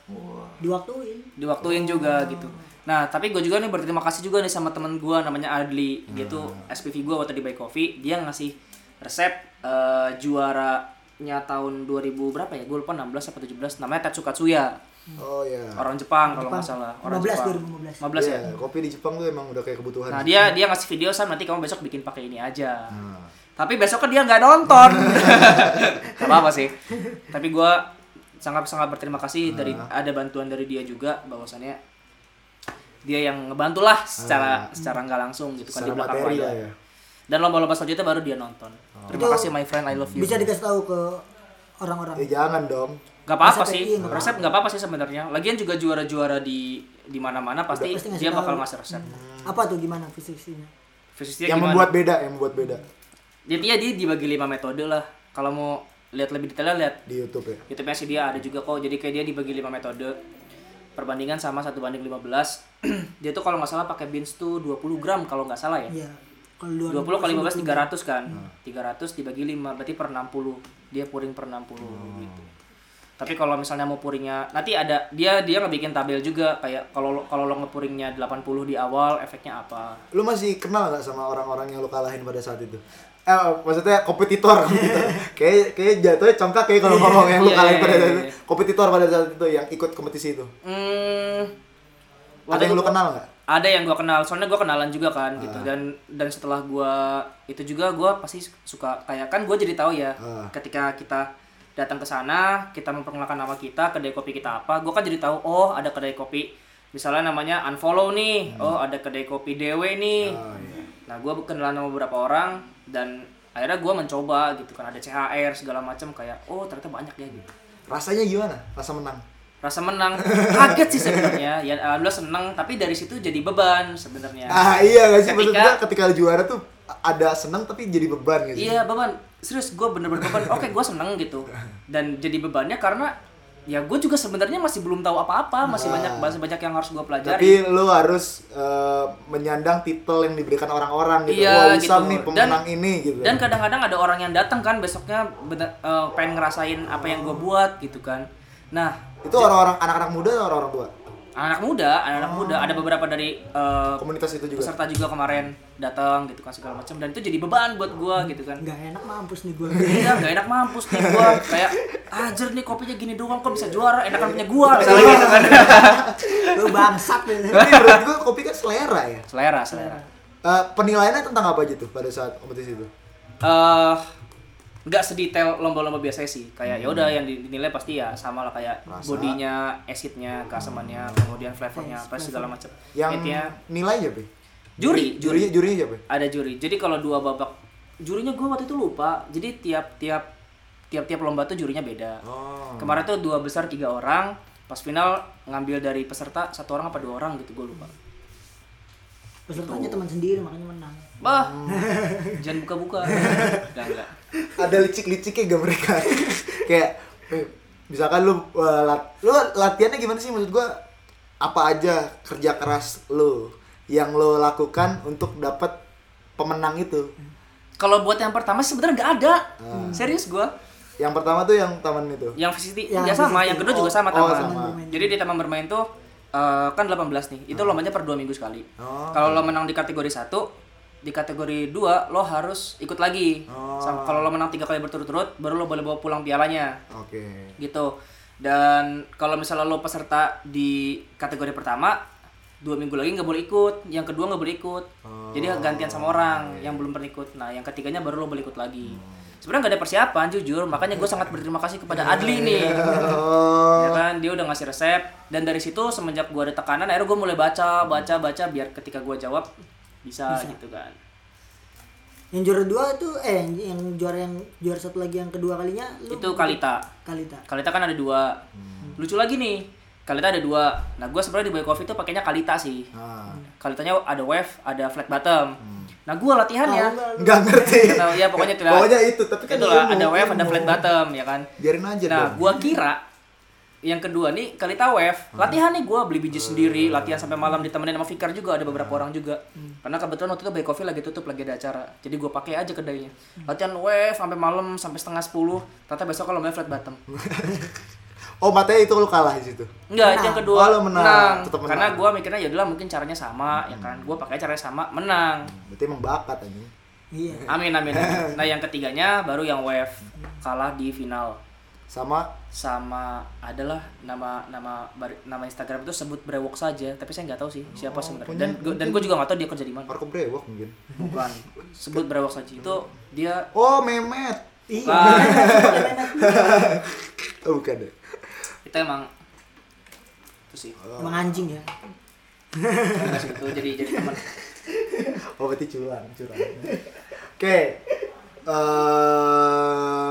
Diwaktuin. Diwaktuin juga gitu. Nah, tapi gue juga nih berterima kasih juga nih sama temen gue namanya Adli. Dia tuh SPV gue waktu di Buy Coffee. Dia ngasih resep eh, juaranya tahun 2000 berapa ya? Gue lupa 16 atau 17. Namanya Tatsukatsuya. Oh iya. Orang Jepang kalau nggak salah. Orang 15 Jepang. 2015. 15 ya? Iya, kopi di Jepang tuh emang udah kayak kebutuhan. Nah dia dia ngasih video sam nanti kamu besok bikin pakai ini aja. Nah. Tapi besok kan dia nggak nonton. Gak apa apa sih. Tapi gua sangat sangat berterima kasih dari ada bantuan dari dia juga bahwasannya dia yang ngebantu lah secara secara nggak langsung gitu kan di belakang materi lah ya. Dan lomba-lomba selanjutnya baru dia nonton. Terima Itu kasih my friend I love you. Bisa dikasih tahu ke orang-orang. Eh jangan dong. Gak apa-apa Resep sih, iya, nggak resep nggak apa-apa sih sebenarnya. Lagian juga juara-juara di di mana-mana pasti, Pasti dia bakal ngasih resep. Apa tuh gimana fisiknya? Fisiknya yang gimana? membuat beda, yang membuat beda Jadi ya dia dibagi lima metode lah. Kalau mau lihat lebih detailnya lihat di YouTube ya. YouTube-nya sih dia ada juga kok. Jadi kayak dia dibagi lima metode. Perbandingan sama satu banding 15. dia tuh kalau nggak salah pakai beans tuh 20 gram kalau nggak salah ya. Iya. Kalau 20 kali 15 300 kan. 300 dibagi 5 berarti per 60. Dia puring per 60 gitu. Tapi kalau misalnya mau puringnya nanti ada dia dia ngebikin tabel juga kayak kalau lo- kalau lo ngepuringnya 80 di awal efeknya apa. Lu masih kenal nggak sama orang-orang yang lu kalahin pada saat itu? Eh, maksudnya kompetitor, kompetitor. kayak kayak jatuhnya congkak kayak kalau ngomong yang lu Iya, kalahin iya, pada iya, saat iya. itu. Kompetitor pada saat itu yang ikut kompetisi itu. Hmm, Ada yang lu kenal nggak? ada yang gua kenal soalnya gua kenalan juga kan gitu dan dan setelah gua itu juga gua pasti suka kayak kan gua jadi tahu ya Ah. ketika kita datang ke sana kita memperkenalkan nama kita kedai kopi kita apa. Gua kan jadi tahu oh ada kedai kopi. Misalnya namanya unfollow nih. Oh ada kedai kopi dewe nih. Oh, iya. nah gua kenalan sama beberapa orang dan akhirnya gua mencoba gitu kan. Ada CHR segala macam kayak oh ternyata banyak ya gitu. Rasanya gimana? Rasa menang. rasa menang. Kaget sih sebenarnya. Ya alhamdulillah senang tapi dari situ jadi beban sebenarnya. Ah iya nggak sih? Ketika- ketika juara tuh ada senang tapi jadi beban gitu. Iya beban, serius gue bener-bener beban. Oke gue seneng gitu dan jadi bebannya karena ya gue juga sebenarnya masih belum tahu apa-apa, masih Nah. banyak masih banyak yang harus gue pelajari. Tapi lu harus eh, menyandang titel yang diberikan orang-orang gitu. Iya, Wah, Usam gitu. nih pemenang ini gitu. Dan kadang-kadang ada orang yang datang kan besoknya bener, eh, pengen ngerasain apa yang gue buat gitu kan. Nah itu orang-orang anak-anak muda atau orang-orang tua? Anak muda, anak-anak muda ada beberapa dari eh, Komunitas itu juga. peserta juga kemarin datang gitu kan segala macam dan itu jadi beban buat gue gitu kan. Nggak enak mampus nih gue. Iya, gak enak mampus nih gua. Kayak ajar nih kopinya gini doang kok bisa juara, enakan punya gua misalnya gitu kan. Lu bangsat. Tapi menurut gua kopi kan selera ya. selera, selera. Eh, penilaiannya tentang apa aja tuh pada saat kompetisi itu? Eh nggak sedetail lomba-lomba biasa sih kayak ya udah yang dinilai pasti ya sama lah kayak Rasa. bodinya, acidnya, keasamannya, kemudian flavornya apa segala macam. Yang Intinya nilai siapa? ya? juri, Jurinya juri jurinya siapa? ya? ada juri. Jadi kalau dua babak jurinya gua waktu itu lupa. Jadi tiap-tiap tiap-tiap lomba tuh jurinya beda. Oh. Kemarin tuh dua besar tiga orang, pas final ngambil dari peserta satu orang apa dua orang gitu gue lupa. Pesertanya teman sendiri makanya menang. Bah, jangan buka-buka. Enggak enggak. Ada licik-liciknya gak mereka? Kayak eh, misalkan lu eh, lat- lu latihannya gimana sih maksud gua? Apa aja kerja keras lu yang lo lakukan untuk dapat pemenang itu? Kalau buat yang pertama sebenarnya nggak ada. Hmm. Serius gua. Yang pertama tuh yang taman itu. Yang VCT Yang ya sama, VCT. yang kedua juga Oh, sama oh, taman. sama. Jadi di taman bermain tuh eh, kan 18 nih. Itu lombanya per dua minggu sekali. Oh, Kalau lo menang di kategori satu, di kategori 2 lo harus ikut lagi. Oh. Kalau lo menang tiga kali berturut-turut, baru lo boleh bawa pulang pialanya. Oke. gitu. Dan kalau misalnya lo peserta di kategori pertama dua minggu lagi nggak boleh ikut yang kedua nggak boleh ikut. Jadi gantian sama orang yang belum pernah ikut. Nah yang ketiganya baru lo boleh ikut lagi. Sebenarnya nggak ada persiapan jujur. Makanya gue sangat berterima kasih kepada Adli nih. Oh. ya kan? Dia udah ngasih resep. Dan dari situ semenjak gue ada tekanan akhirnya gue mulai baca baca baca biar ketika gue jawab bisa, gitu kan Yang juara dua itu eh yang, yang juara yang juara satu lagi yang kedua kalinya lu itu Kalita Kalita. Kalita kan ada dua lucu lagi nih Kalita ada dua nah gue sebenarnya di Boy Coffee itu pakainya Kalita sih Nah, Kalitanya ada wave, ada flat bottom. Nah, gua latihannya. Tahu nggak ngerti. Ya pokoknya itulah. Pokoknya itu, tapi kan Itulah ilmu, ada wave, ada flat bottom, ya kan. Biarin aja Nah, gua kira yang kedua nih Kalita Wave latihan nih gue beli biji sendiri latihan sampai malam ditemenin sama Fikar juga ada beberapa orang juga karena kebetulan waktu itu Bay Coffee lagi tutup lagi ada acara jadi gue pakai aja kedainya latihan Wave sampai malam sampai setengah sepuluh ternyata besok kalau main flat bottom Oh, matanya itu lu kalah di situ. Enggak, itu yang kedua. Oh, lo menang. Tetap menang. Karena gua mikirnya ya udahlah mungkin caranya sama ya kan. Gua pakai caranya sama, menang. Berarti emang bakat anjing. Iya. Amin amin. amin. Nah, yang ketiganya baru yang wave kalah di final Sama sama adalah nama nama bar- nama Instagram itu sebut brewok saja, tapi saya nggak tahu sih siapa sebenarnya. punya- Dan gua, dan gue juga nggak tahu dia kerja di mana. Marco Brewok mungkin. Bukan. Sebut brewok saja itu dia Oh, Memet. Iya. Bukan. Oh, bukan deh. itu emang itu sih. Emang anjing ya. Itu jadi jadi teman. Oh, berarti curang, curang. Oke. Eh,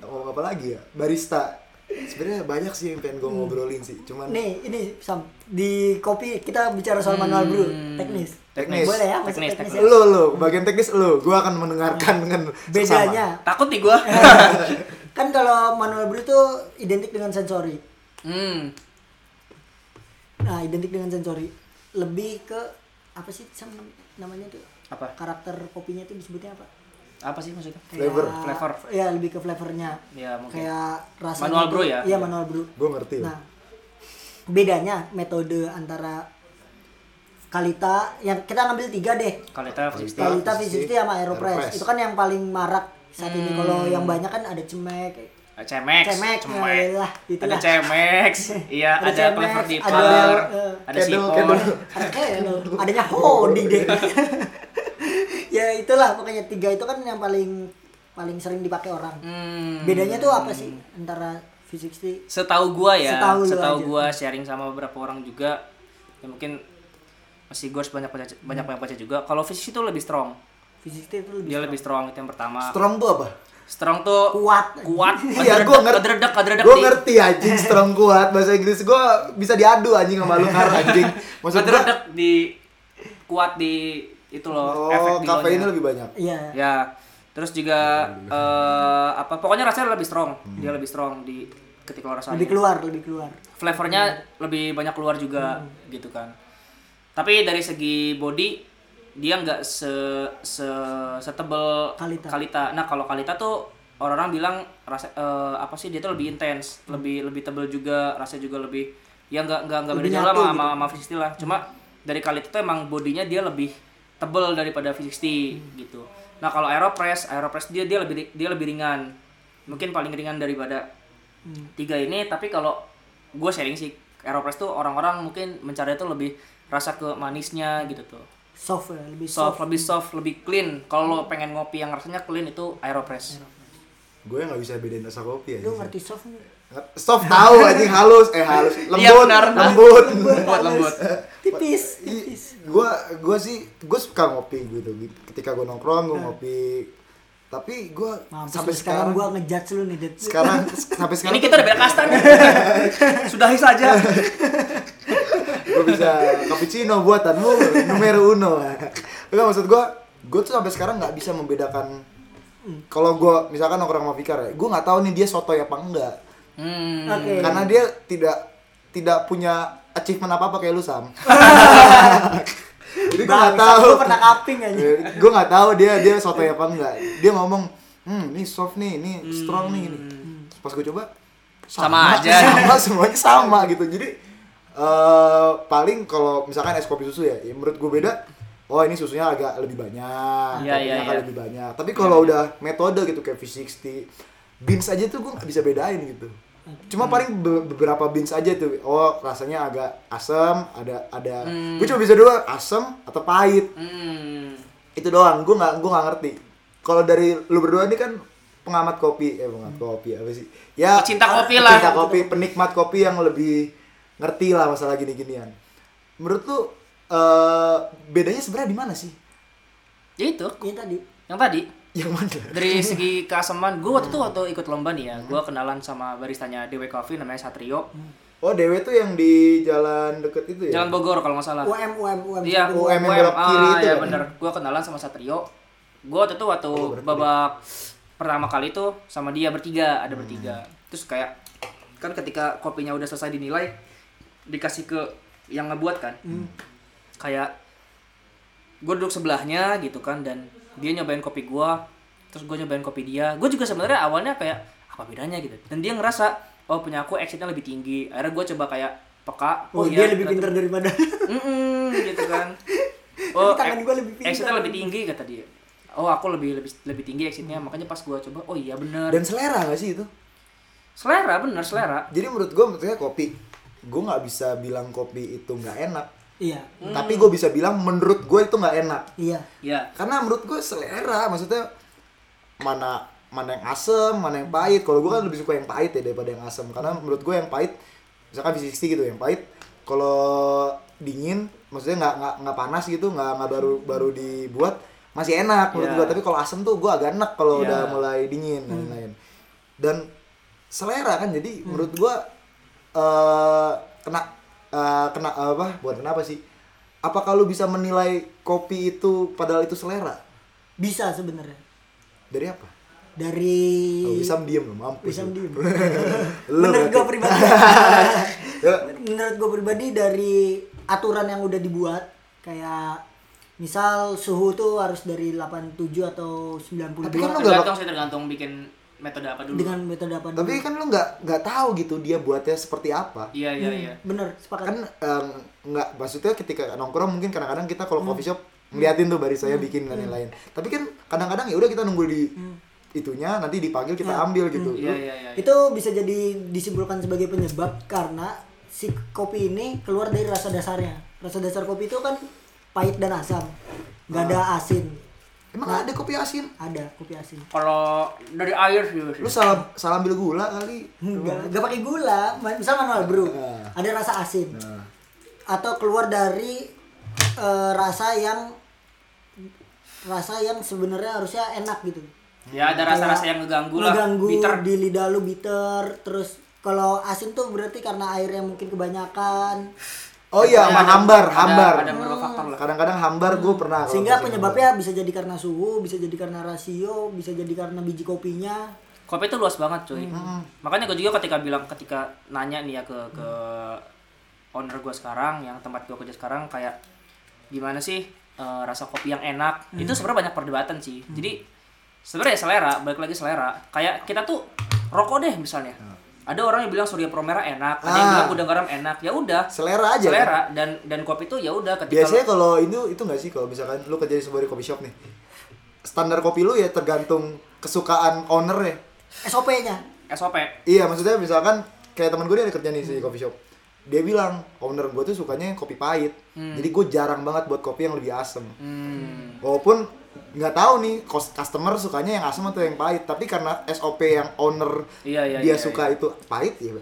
ngomong apa lagi ya? Barista. Sebenarnya banyak sih yang pengen gue ngobrolin sih. Cuman Nih, ini Sam di kopi kita bicara soal manual brew, teknis. Teknis. Boleh ya, masuk Teknis, teknis, teknis. ya. lu lu bagian teknis lu, gue akan mendengarkan dengan seksama. Bedanya Takut nih gua. kan kalau manual brew itu identik dengan sensori. hmm. Nah, identik dengan sensori. Lebih ke apa sih Sam namanya tuh? Apa? Karakter kopinya itu disebutnya apa? Apa sih maksudnya? Flavor. Flavor. Ya, lebih ke flavornya. Ya, mungkin. Kayak rasanya Manual brew ya? Iya, manual brew. Gue ngerti. Nah, bedanya metode antara Kalita yang kita ngambil tiga deh. Kalita V60. Kalita V60 V60 sama Aeropress. Aeropress. Itu kan yang paling marak saat ini. Kalau Hmm. yang banyak kan ada cemek, Cemex, Cemek, Cemek. ya lah, ada. Cemex, iya, Ada ada, Cemex, Clever ada, Dipper, eh, ada Sipon, ada adanya Hodi deh. ya itulah pokoknya tiga itu kan yang paling paling sering dipakai orang. Hmm. Bedanya tuh apa sih antara V60 Setahu gua ya, Setahu setahu aja. gua sharing sama beberapa orang juga, ya mungkin masih gue harus banyak baca, banyak banyak baca juga. Kalau fisik itu lebih strong, V60 itu lebih dia lebih strong itu yang pertama. Strong tuh apa? Strong tuh kuat. kuat, Iya, gue ngerti. kadredek, kadredek Gue ngerti anjing strong kuat bahasa Inggris gue bisa diadu anjing sama lu anjing. Maksud kadredek di kuat di itu loh, efek Oh, di kafeinnya lebih banyak. Iya. Ya, terus juga eh, apa? Pokoknya rasanya lebih strong. Dia lebih strong di ketika lo rasanya. Lebih keluar, lebih keluar. Flavornya lebih banyak keluar juga gitu kan. Tapi dari segi body dia nggak se se setebel Kalita. Nah kalau kalita tuh orang-orang bilang rasa eh, apa sih dia tuh lebih intens, lebih lebih tebel juga, rasanya juga lebih ya nggak nggak nggak beda jauh lah sama sama V60 lah. Cuma dari kalita tuh emang bodinya dia lebih tebel daripada V60 gitu. Nah kalau Aeropress, Aeropress dia dia lebih dia lebih ringan. Mungkin paling ringan daripada tiga ini tapi kalau gue sharing sih Aeropress tuh orang-orang mungkin mencari itu lebih rasa ke manisnya gitu tuh Soft ya, lebih soft, soft. lebih soft lebih clean kalau lo pengen ngopi yang rasanya clean itu Aeropress Gue nggak bisa bedain rasa kopi Lu anjing. ngerti soft nggak? Soft tahu anjing halus eh halus lembut Iya, benar. lembut. lembut lembut Tipis, tipis. Gue gue sih gue suka ngopi gitu. Ketika gue nongkrong gue ngopi. Tapi gue Mampus sampai sekarang sekarang gua ngejudge lu nih, Dad. sekarang sampai sekarang ini kita udah beda kasta nih sudahi saja gue bisa cappuccino buatanmu numero uno enggak maksud gue gue tuh sampai sekarang nggak bisa membedakan kalau gue misalkan nongkrong sama Fikar ya gue nggak tahu nih dia sotoy apa enggak hmm. Oke. karena dia tidak tidak punya achievement apa apa kayak lu sam. Jadi gue nggak tahu. lu pernah kaping aja. gue nggak tahu dia dia sotoy apa enggak. Dia ngomong hmm ini soft nih ini strong nih ini. Pas gue coba Sama aja. sama semuanya sama gitu. Jadi eh paling kalau misalkan es kopi susu ya, ya menurut gue beda oh ini susunya agak lebih banyak kopinya agak iya. lebih banyak. Tapi kalau udah metode gitu kayak V60 beans aja tuh gue nggak bisa bedain gitu cuma paling be- beberapa beans aja tuh. Oh rasanya agak asam ada ada. Gue cuma bisa dua asam atau pahit. Hmm. itu doang. Gue nggak gue nggak ngerti. Kalau dari lu berdua ini kan pengamat kopi. Eh pengamat kopi apa sih? Ya Pecinta kopi lah. pecinta kopi penikmat kopi yang lebih ngerti lah masalah gini ginian menurut lu eh, bedanya sebenarnya di mana sih? Ya itu. Iya tadi. yang tadi yang mana dari segi keasaman gue waktu itu waktu ikut lomba nih ya gue kenalan sama baristanya DW Coffee namanya Satrio oh dewe tuh yang di jalan deket itu ya Jalan Bogor kalau nggak salah UM UM UM. Iya, UM yang belok kiri ah, itu ya kan? bener. Gua kenalan sama Satrio. Gua waktu itu waktu babak pertama kali itu sama dia bertiga, ada bertiga. Terus kayak kan ketika kopinya udah selesai dinilai dikasih ke yang ngebuat kan kayak gue duduk sebelahnya gitu kan dan dia nyobain kopi gue terus gue nyobain kopi dia. Gue juga sebenarnya awalnya kayak apa bedanya gitu? Dan dia ngerasa oh punya aku exitnya lebih tinggi. Akhirnya gue coba kayak peka Oh, iya, dia lebih ternyata- pintar daripada Mm-mm, gitu kan. Oh tangan gua lebih pintar. exitnya lebih tinggi kata dia. Oh aku lebih lebih lebih tinggi exitnya makanya pas gue coba oh iya bener. Dan selera gak sih itu? selera bener selera. Jadi menurut gue menurutnya kopi, gue nggak bisa bilang kopi itu nggak enak. Iya Tapi gue bisa bilang menurut gue itu nggak enak. iya ya Karena menurut gue selera, maksudnya mana mana yang asem, mana yang pahit. Kalau gue kan lebih suka yang pahit ya daripada yang asem. Karena menurut gue yang pahit, misalkan V60 gitu, yang pahit kalau dingin, maksudnya nggak nggak nggak panas gitu, nggak nggak baru baru dibuat masih enak menurut Iya. gue. Tapi kalau asem tuh gue agak enak kalau Iya. udah mulai dingin dan lain-lain. Dan selera kan, jadi menurut gue eh kena eh, kena apa? Bukan kenapa sih? Apa kalau bisa menilai kopi itu padahal itu selera? bisa sebenarnya Dari apa? dari Oh, Wisam diem loh, mampus. Wisam lu. diem. Menurut gue pribadi menurut gue pribadi dari aturan yang udah dibuat kayak misal suhu tuh harus dari 87 atau 92 Tapi kan lu nggak tergantung sih tergantung bikin metode apa dulu? Dengan metode apa tapi dulu. kan lu nggak nggak tahu gitu dia buatnya seperti apa. iya iya Hmm, iya. bener sepakat. Kan nggak maksudnya ketika nongkrong mungkin kadang-kadang kita kalau coffee shop ngeliatin tuh barisanya bikin dan lain-lain. Tapi kan kadang-kadang ya udah kita nunggu di itunya nanti dipanggil kita ambil gitu. iya Lu- iya iya. Itu bisa jadi disimpulkan sebagai penyebab karena si kopi ini keluar dari rasa dasarnya. Rasa dasar kopi itu kan pahit dan asam. Nggak ada asin Emang Nah. ada kopi asin? ada kopi asin kalau dari air sih Lu salah salah ambil gula kali. Enggak, enggak pakai gula. Misal manual brew, Nah. ada rasa asin. Nah. Atau keluar dari eh, rasa yang rasa yang sebenarnya harusnya enak gitu. ya ada rasa-rasa yang ngeganggu lah Ngeganggu bitter di lidah lu bitter, terus kalau asin tuh berarti karena airnya mungkin kebanyakan. Oh iya, Ada- sama hambar, ada- hambar. ada beberapa faktor lah. Kadang-kadang hambar gue pernah. Sehingga penyebabnya bisa jadi karena suhu, bisa jadi karena rasio, bisa jadi karena biji kopinya. kopi itu luas banget cuy. Makanya gue juga ketika bilang ketika nanya nih ya ke ke owner gue sekarang yang tempat gue kerja sekarang kayak gimana sih eh, rasa kopi yang enak? Itu sebenarnya banyak perdebatan sih. Jadi sebenarnya selera balik lagi selera. Kayak kita tuh rokok deh misalnya ada orang yang bilang surya promera enak ada yang Ah. bilang gudang garam enak ya udah Selera aja. kan? selera dan dan kopi tuh ya udah ketika Biasanya kalau itu itu nggak sih kalau misalkan lu kerja di sebuah coffee shop nih. Standar kopi lu ya tergantung kesukaan owner ya. SOP-nya. SOP Iya, maksudnya misalkan kayak teman gue dia ada kerja nih di coffee shop. Dia bilang, owner gue tuh sukanya kopi pahit. Jadi gue jarang banget buat kopi yang lebih asem. hmm. Walaupun nggak tahu nih customer sukanya yang asem atau yang pahit, tapi karena SOP yang owner Iya, iya, dia iya, suka itu pahit ya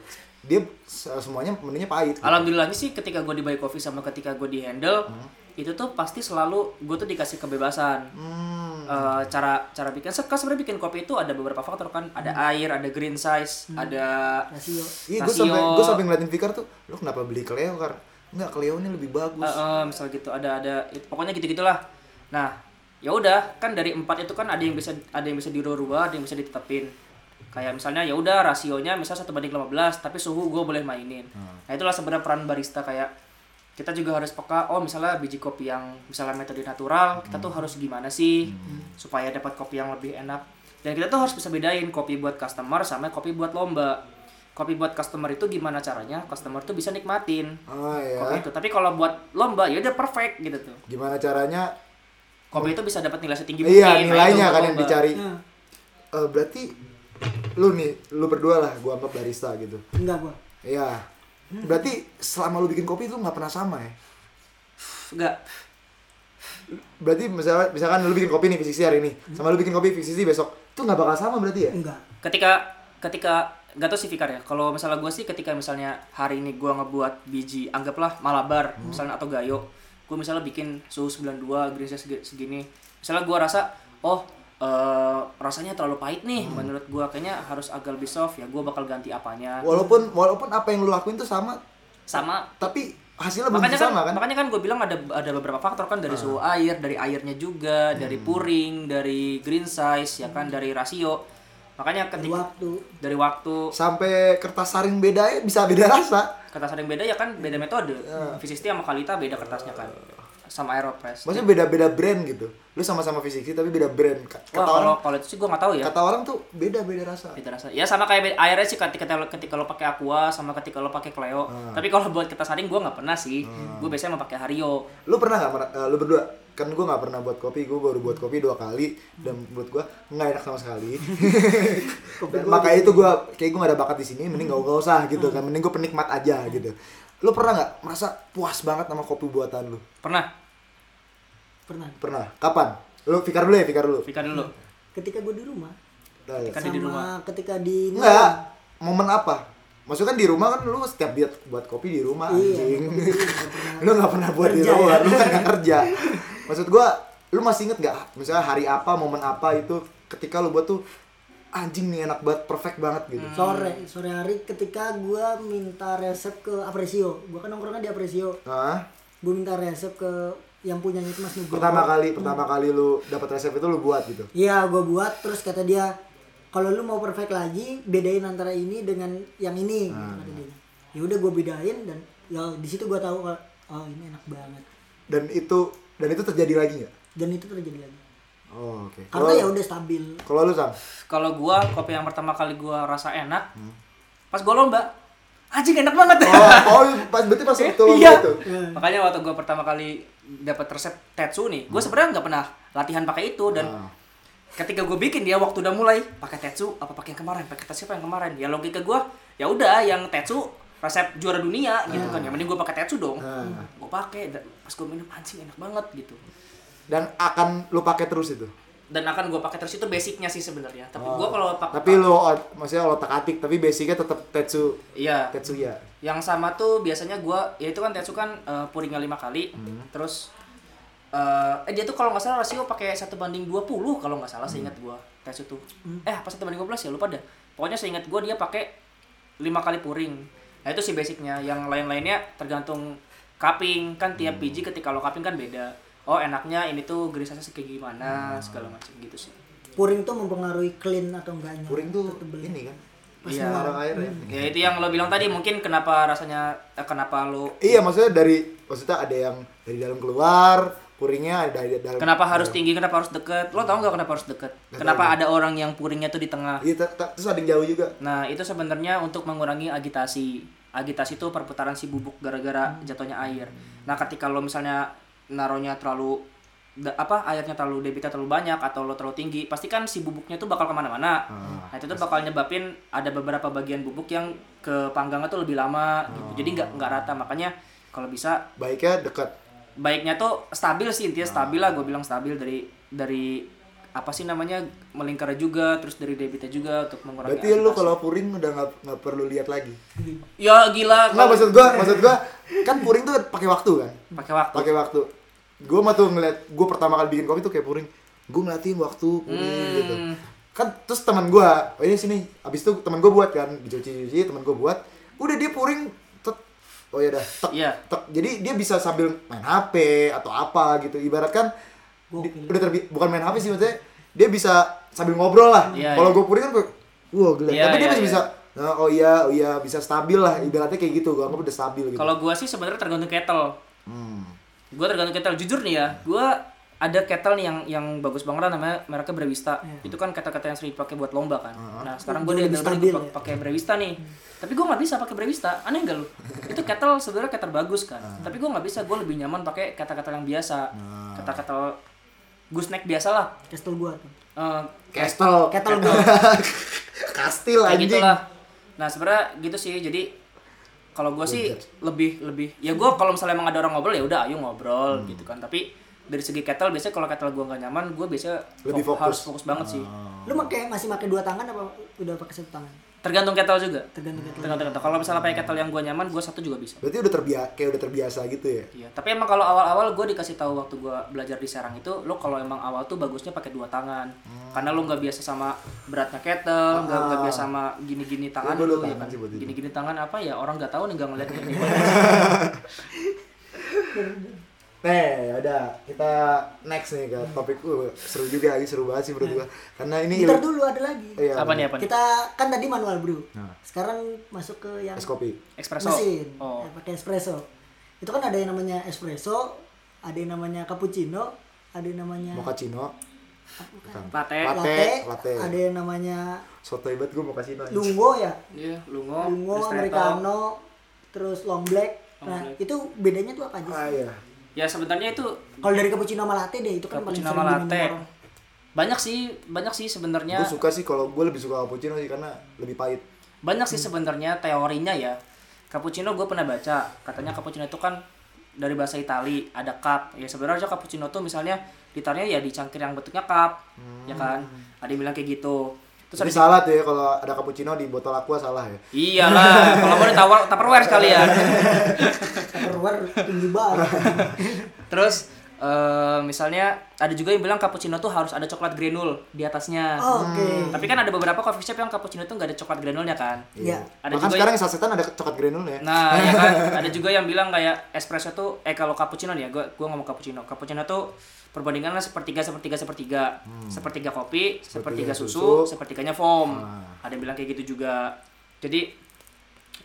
dia se- semuanya menunya pahit. gitu. Alhamdulillahnya sih ketika gue di buy coffee sama ketika gue di handle itu tuh pasti selalu gue tuh dikasih kebebasan Hmm. Eh, cara cara bikin kan sebenarnya bikin kopi itu ada beberapa faktor kan ada air ada green size ada Rasio. Iya, gue sampai gue sampai ngeliatin Fikar tuh, lu kenapa beli Cleo kar? Enggak, Cleo ini lebih bagus. eh, eh, misal gitu ada ada pokoknya gitu gitulah nah ya udah kan dari empat itu kan ada yang bisa ada yang bisa dirubah ada yang bisa ditetapin. Kayak misalnya ya udah rasionya misal satu banding 15 tapi suhu gue boleh mainin. Nah itulah sebenarnya peran barista kayak kita juga harus peka oh misalnya biji kopi yang misalnya metode natural kita tuh harus gimana sih supaya dapat kopi yang lebih enak. Dan kita tuh harus bisa bedain kopi buat customer sama kopi buat lomba. Kopi buat customer itu gimana caranya customer tuh bisa nikmatin Oh ya. kopi itu. Tapi kalau buat lomba ya udah perfect gitu tuh. Gimana caranya? Kopi itu bisa dapat nilai setinggi mungkin Iya, Nah, itu nilainya buat kan yang dicari. Nah, Eh, berarti lu nih, lu berdua lah, gua anggap barista gitu. enggak gua. Iya. Berarti selama lu bikin kopi itu nggak pernah sama ya? enggak Berarti misalnya, misalkan lu bikin kopi nih VCC hari ini, sama lu bikin kopi VCC besok, itu nggak bakal sama berarti ya? Enggak. ketika ketika gak tau sih Fikar ya kalau misalnya gue sih ketika misalnya hari ini gue ngebuat biji anggaplah malabar misalnya atau gayo gue misalnya bikin suhu 92 green size segi- segini. Misalnya gue rasa oh eh, rasanya terlalu pahit nih menurut gue kayaknya harus agak lebih soft ya. Gue bakal ganti apanya. Walaupun walaupun apa yang lu lakuin tuh sama, sama. Tapi hasilnya makanya kan, sama kan? makanya kan gue bilang ada ada beberapa faktor kan. Dari suhu air dari airnya juga dari pouring dari green size ya kan dari rasio makanya dari ketika waktu. dari waktu. Sampai kertas saring beda ya bisa beda rasa. kertas yang beda ya kan beda metode. V60 sama Kalita beda kertasnya kan sama Aeropress. Maksudnya beda-beda brand gitu. Lu sama-sama fisik tapi beda brand. Ka- Kata Wah, orang kalau itu sih gue nggak tahu ya. kata orang tuh beda-beda rasa. beda rasa. Ya sama kayak be- airnya sih ketika ketika lo pakai Aqua sama ketika lo pakai Cleo. Tapi kalau buat kertas saring gue nggak pernah sih. Gue biasanya mau pakai Hario. Lu pernah nggak eh, lu berdua? Kan gue nggak pernah buat kopi gue baru buat kopi dua kali. Dan menurut gue nggak enak sama sekali. Dan makanya itu gue kayak gue gak ada bakat di sini mending gak, gak usah gitu kan. Mending gue penikmat aja gitu. Lu pernah nggak merasa puas banget sama kopi buatan lu? Pernah pernah pernah kapan lu fikar dulu ya fikar dulu Vika dulu ketika gue di rumah Nah, ya. Kan sama di rumah. ketika di Enggak, momen apa? Maksudnya kan di rumah kan lu setiap dia buat kopi di rumah Iya. anjing. Iya, nggak pernah lu nggak pernah buat di luar, ya. lu kan nggak kerja. Maksud gua, lu masih inget nggak? Misalnya hari apa, momen apa itu ketika lu buat tuh anjing nih enak banget, perfect banget gitu. sore sore hari ketika gue minta resep ke Apresio gue kan nongkrongnya di Apresio Hah? gue minta resep ke yang punyanya itu Mas Nugroho Pertama kali, pertama kali lu dapat resep itu lu buat gitu. Iya, gue buat terus kata dia kalau lu mau perfect lagi bedain antara ini dengan yang ini kata dia. Ya udah gue bedain dan ya di situ gue tahu kalau oh ini enak banget. Dan itu dan itu terjadi lagi nggak? Dan itu terjadi lagi. Oh, oke. Karena Kalau- ya udah stabil. Kalau lu Sam, kalau gua kopi yang pertama kali gua rasa enak pas gua lomba anjing enak banget oh, oh pas berarti pas itu lu Iya. itu. makanya waktu gua pertama kali dapat resep tetsu nih gua sebenarnya nggak pernah latihan pakai itu dan Ah. ketika gue bikin dia waktu udah mulai pakai tetsu apa pakai yang kemarin pakai tetsu apa yang kemarin ya logika gue ya udah yang tetsu resep juara dunia gitu kan ya mending gue pakai tetsu dong Ah. gue pakai dan pas gue minum anjing enak banget gitu Dan akan lu pakai terus itu. Dan akan gue pakai. Terus itu basicnya sih sebenarnya. Tapi Oh. gue kalau pakai Tapi lu ot- maksudnya otak atik tapi basicnya tetap Tetsu. Iya. Tetsuya. yang sama tuh biasanya gue ya itu kan tetsu kan eh, puringnya lima kali. Terus eh eh, dia tuh kalau nggak salah rasio pakai satu banding 20 kalau nggak salah seingat gue tetsu tuh. Eh apa satu banding 12 ya? Lupa dah. Pokoknya seingat gue dia pakai lima kali puring. Nah itu sih basicnya. Yang lain-lainnya tergantung cupping kan tiap biji ketika lo cupping kan beda oh enaknya ini tuh grisasnya kayak gimana segala macam gitu sih Puring tuh mempengaruhi clean atau enggaknya. Puring tuh Tebel. ini kan. Pas Iya. air ya. ya itu yang lo bilang tadi mungkin kenapa rasanya eh, kenapa lo Iya, maksudnya dari maksudnya ada yang dari dalam keluar, puringnya ada dari dalam. Kenapa harus tinggi? Kenapa harus deket? Lo tau nggak kenapa harus deket? Nggak Kenapa tahu. ada orang yang puringnya tuh di tengah? Iya, te- te- terus ada yang jauh juga. Nah itu sebenarnya untuk mengurangi agitasi. Agitasi itu perputaran si bubuk gara-gara jatuhnya air. Nah ketika lo misalnya naruhnya terlalu da- apa airnya terlalu debitnya terlalu banyak atau lo terlalu tinggi, pasti kan si bubuknya tuh bakal ke mana-mana. Nah itu tuh bakal nyebabin ada beberapa bagian bubuk yang ke panggangnya tuh lebih lama. Gitu. Jadi nggak nggak rata. Makanya kalau bisa Baiknya dekat. baiknya tuh stabil sih intinya stabil lah gue bilang stabil dari dari apa sih namanya melingkar juga terus dari debitnya juga untuk mengurangi Berarti lu agitasi. kalau puring udah nggak nggak perlu lihat lagi. ya gila Nggak maksud gua, maksud gua kan puring tuh pakai waktu kan. pakai waktu Pakai waktu. Gua mah tuh ngeliat, gua pertama kali bikin kopi tuh kayak puring. Gua ngeliatin waktu puring gitu. Hmm. Kan terus teman gua, oh ini sini. Abis itu teman gua buat kan, dicuci-cuci, teman gua buat. Udah dia puring tet. Oh ya dah, tek, Iya. tek. Jadi dia bisa sambil main HP atau apa gitu. Ibarat kan di- Gokil. udah terbi bukan main HP sih maksudnya. Dia bisa sambil ngobrol lah. Iya, Kalau iya. gua puring kan kayak wah gila. Iya, Tapi dia iya, masih iya. bisa "Nah, oh iya, oh iya bisa stabil lah. Ibaratnya kayak gitu. Gua anggap udah stabil gitu. kalau gua sih sebenarnya tergantung kettle Hmm. Gue tergantung kettle jujur nih ya gue ada kettle nih yang yang bagus banget lah namanya mereknya Brewista. Itu kan kettle-kettle yang sering dipakai buat lomba kan. Nah sekarang gue Jauh dia lebih gue stabil ya. pakai Brewista nih. Tapi gue nggak bisa pakai Brewista. Aneh gak lu? Itu kettle sebenarnya kettle bagus kan. Tapi gue nggak bisa. Gue lebih nyaman pakai kettle-kettle yang biasa. Kettle-kettle gooseneck biasa lah. Tuh. Eh, kayak Castle. Kettle gua. Kastil kayak anjing. gitu lah. Nah sebenarnya gitu sih. Jadi kalau gue sih lebih lebih ya gue kalau misalnya emang ada orang ngobrol ya udah ayo ngobrol Hmm. gitu kan tapi dari segi kettle biasanya kalau kettle gue nggak nyaman gue biasanya Lebih fok- fokus. harus fokus banget sih Lu pakai masih pakai dua tangan apa udah pakai satu tangan? Tergantung kettle juga Tergantung kettle. tergantung kettle kalau misalnya pakai kettle yang gue nyaman gue satu juga bisa Berarti udah terbiasa kayak udah terbiasa gitu ya. Iya, tapi emang kalau awal-awal gue dikasih tahu waktu gue belajar di Serang itu, lo kalau emang awal tuh bagusnya pakai dua tangan, Hmm. karena lo nggak biasa sama beratnya kettle, nggak nggak biasa sama gini-gini tangan Ah. gua dua lo, ya tangan kan? Gini-gini tangan apa ya orang nggak tahu nih nggak ngeliat gimana. Nih, ada kita next nih ke topik uh, seru juga lagi seru banget sih menurut gua. Karena ini Ntar dulu ada lagi. Iya, Apa nih apa nih? Kita kan tadi manual brew. Nah. Sekarang masuk ke yang es kopi. Espresso. mesin. Oh. Ya, pakai espresso. Itu kan ada yang namanya espresso, ada yang namanya cappuccino, ada yang namanya Mochaccino, bukan. Latte. Latte. latte, latte. ada yang namanya soto hebat gua mochaccino. lungo ya, Iya, lungo, lungo, ristretto. americano, terus long black. Long Nah, black. itu bedanya tuh apa aja Ah sih? iya. Ya sebenarnya itu Kalau dari cappuccino sama latte deh, itu kan paling cappuccino sering sama latte. orang. Banyak sih, banyak sih sebenarnya. Gue suka sih kalau gue lebih suka cappuccino sih karena lebih pahit. Banyak sih sebenarnya teorinya ya. Cappuccino gue pernah baca, katanya cappuccino itu kan dari bahasa Itali, ada cup. Ya sebenarnya cappuccino tuh misalnya ditaruhnya ya di cangkir yang bentuknya cup, ya kan? Ada yang bilang kayak gitu. Terus Tapi ada salah tuh ya kalau ada cappuccino di botol aqua salah ya. Iyalah, kalau mau ditawar tupperware sekalian. Tupperware tinggi banget. Terus eh, misalnya ada juga yang bilang cappuccino tuh harus ada coklat granul di atasnya. Oh, Oke. Tapi kan ada beberapa coffee shop yang cappuccino tuh nggak ada coklat granulnya kan. Iya. Ada Bahkan juga sekarang yang sasetan ada coklat granulnya. Nah, ya kan ada juga yang bilang kayak espresso tuh eh kalau cappuccino nih ya, gua gua ngomong cappuccino. Cappuccino tuh perbandingannya sepertiga sepertiga sepertiga. Sepertiga kopi, sepertiga, Sepertiga susu, susu. sepertiganya foam. Ah. Ada yang bilang kayak gitu juga. Jadi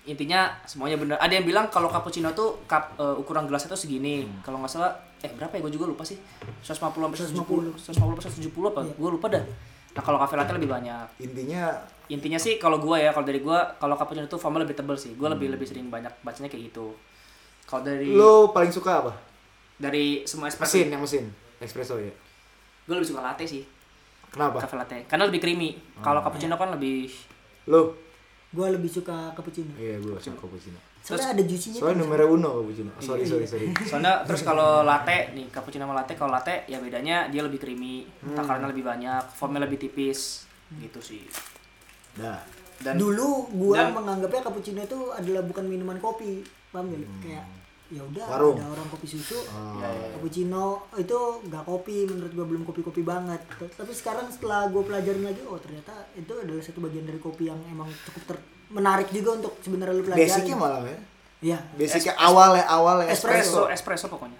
intinya semuanya benar. Ada yang bilang kalau cappuccino tuh cup, eh, ukuran gelasnya tuh segini. Kalau nggak salah eh berapa ya gue juga lupa sih. 150 sampai 170. 150 sampai 170 apa? Gue lupa dah. Nah, kalau cafe latte lebih banyak Intinya intinya sih kalau gua ya kalau dari gua kalau cappuccino itu foamnya lebih tebel sih gua lebih lebih sering banyak bacanya kayak gitu kalau dari lo paling suka apa? dari semua espresso Mesin yang mesin. Espresso ya. gua lebih suka latte sih Kenapa? cafe latte karena lebih creamy kalau cappuccino kan lebih Lo? Gua lebih suka cappuccino. Iya, gue suka cappuccino. Soalnya ada juicy-nya Soalnya numero uno cappuccino. Oh, sorry, sorry, sorry. soalnya terus kalau latte nih cappuccino sama latte kalau latte ya bedanya dia lebih creamy takarannya lebih banyak foamnya lebih tipis gitu sih Nah, dan Dulu gua dan- menganggapnya cappuccino itu adalah bukan minuman kopi. Paham gak? Kayak ya udah Warung. ada orang kopi susu. oh, ya, ya. Cappuccino itu nggak kopi menurut gua belum kopi-kopi banget. Tapi sekarang setelah gua pelajarin lagi oh ternyata itu adalah satu bagian dari kopi yang emang cukup ter- menarik juga untuk sebenarnya lu pelajari. basicnya malah ya. Iya. Basicnya awal ya, awal ya espresso espresso. espresso pokoknya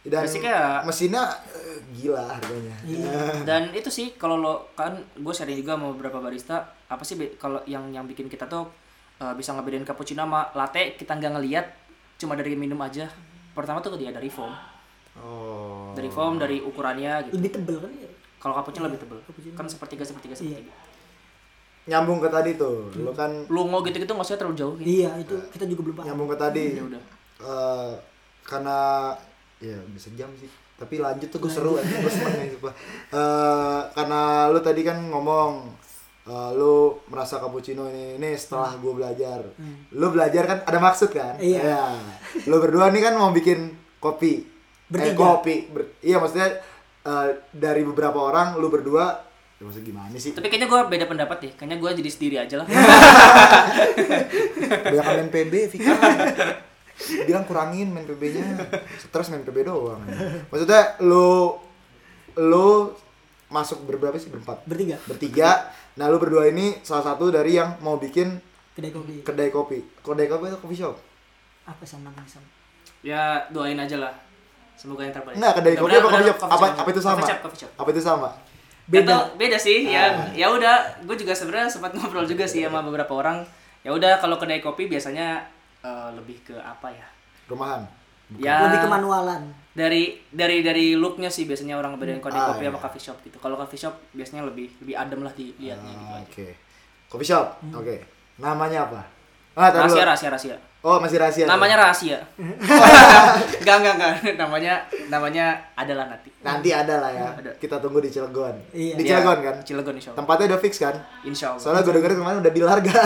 Dan Basicnya- mesinnya eh, gila harganya. Iya. dan itu sih kalau lo kan gue sharing juga sama beberapa barista apa sih kalau yang yang bikin kita tuh uh, bisa ngebedain cappuccino sama latte kita nggak ngelihat cuma dari minum aja pertama tuh dia dari foam Oh. dari foam dari ukurannya gitu Lebih tebel kan ya? kalau cappuccino lebih tebel Cappuccino. kan sepertiga sepertiga Iya. sepertiga Nyambung ke tadi tuh. Lo kan lungo gitu gitu nggak usah terlalu jauh gitu. Iya, itu kita juga belum paham. nyambung ke tadi. ya udah eh karena ya bisa jam sih tapi lanjut tuh gue seru aja gue seneng sumpah. Eh, karena lu tadi kan ngomong eh, lu merasa cappuccino ini ini setelah gue belajar. Lu belajar kan ada maksud kan? Iya. Ya. lu berdua nih kan mau bikin kopi. Eh, Bertiga. kopi. Ber- iya maksudnya eh, dari beberapa orang lu berdua ya maksudnya gimana sih? Tapi kayaknya gue beda pendapat deh. Kayaknya gue jadi sendiri aja lah. Banyak main PB Vika bilang kurangin main PB-nya stres main PB doang. Maksudnya lu lu masuk berberapa sih? Berempat. Bertiga. bertiga. Nah lu berdua ini salah satu dari yang mau bikin Kedai kopi. kedai kopi. Kedai kopi atau coffee shop? Apa sih namanya sama? ya doain aja lah. Semoga yang terbaik. Enggak kedai Ya, kopi apa coffee udah, shop apa apa itu sama? Coffee shop, coffee shop. apa itu sama? Beda. Beda. sih Ah. ya ya udah gue juga sebenarnya sempat ngobrol juga sih sama beberapa orang. Ya udah kalau kedai kopi biasanya eh, lebih ke apa ya? Rumahan? Ya. Lebih ke manualan. Dari dari dari looknya sih biasanya orang ngebedain kedai Ah, kopi iya. sama coffee shop gitu. Kalau coffee shop biasanya lebih lebih adem lah dilihatnya gitu Ah, aja. Oke. Coffee shop? Oke. Namanya apa? Ah rahasia dulu. rahasia rahasia. Oh masih rahasia namanya rahasia. Enggak enggak enggak. Namanya namanya adalah nanti. Nanti ada lah ya. Ada. kita tunggu di Cilegon. Iya. di Ya, Cilegon kan? Cilegon insya Allah. Tempatnya udah fix kan? Insya Allah. Soalnya gue denger kemarin udah deal harga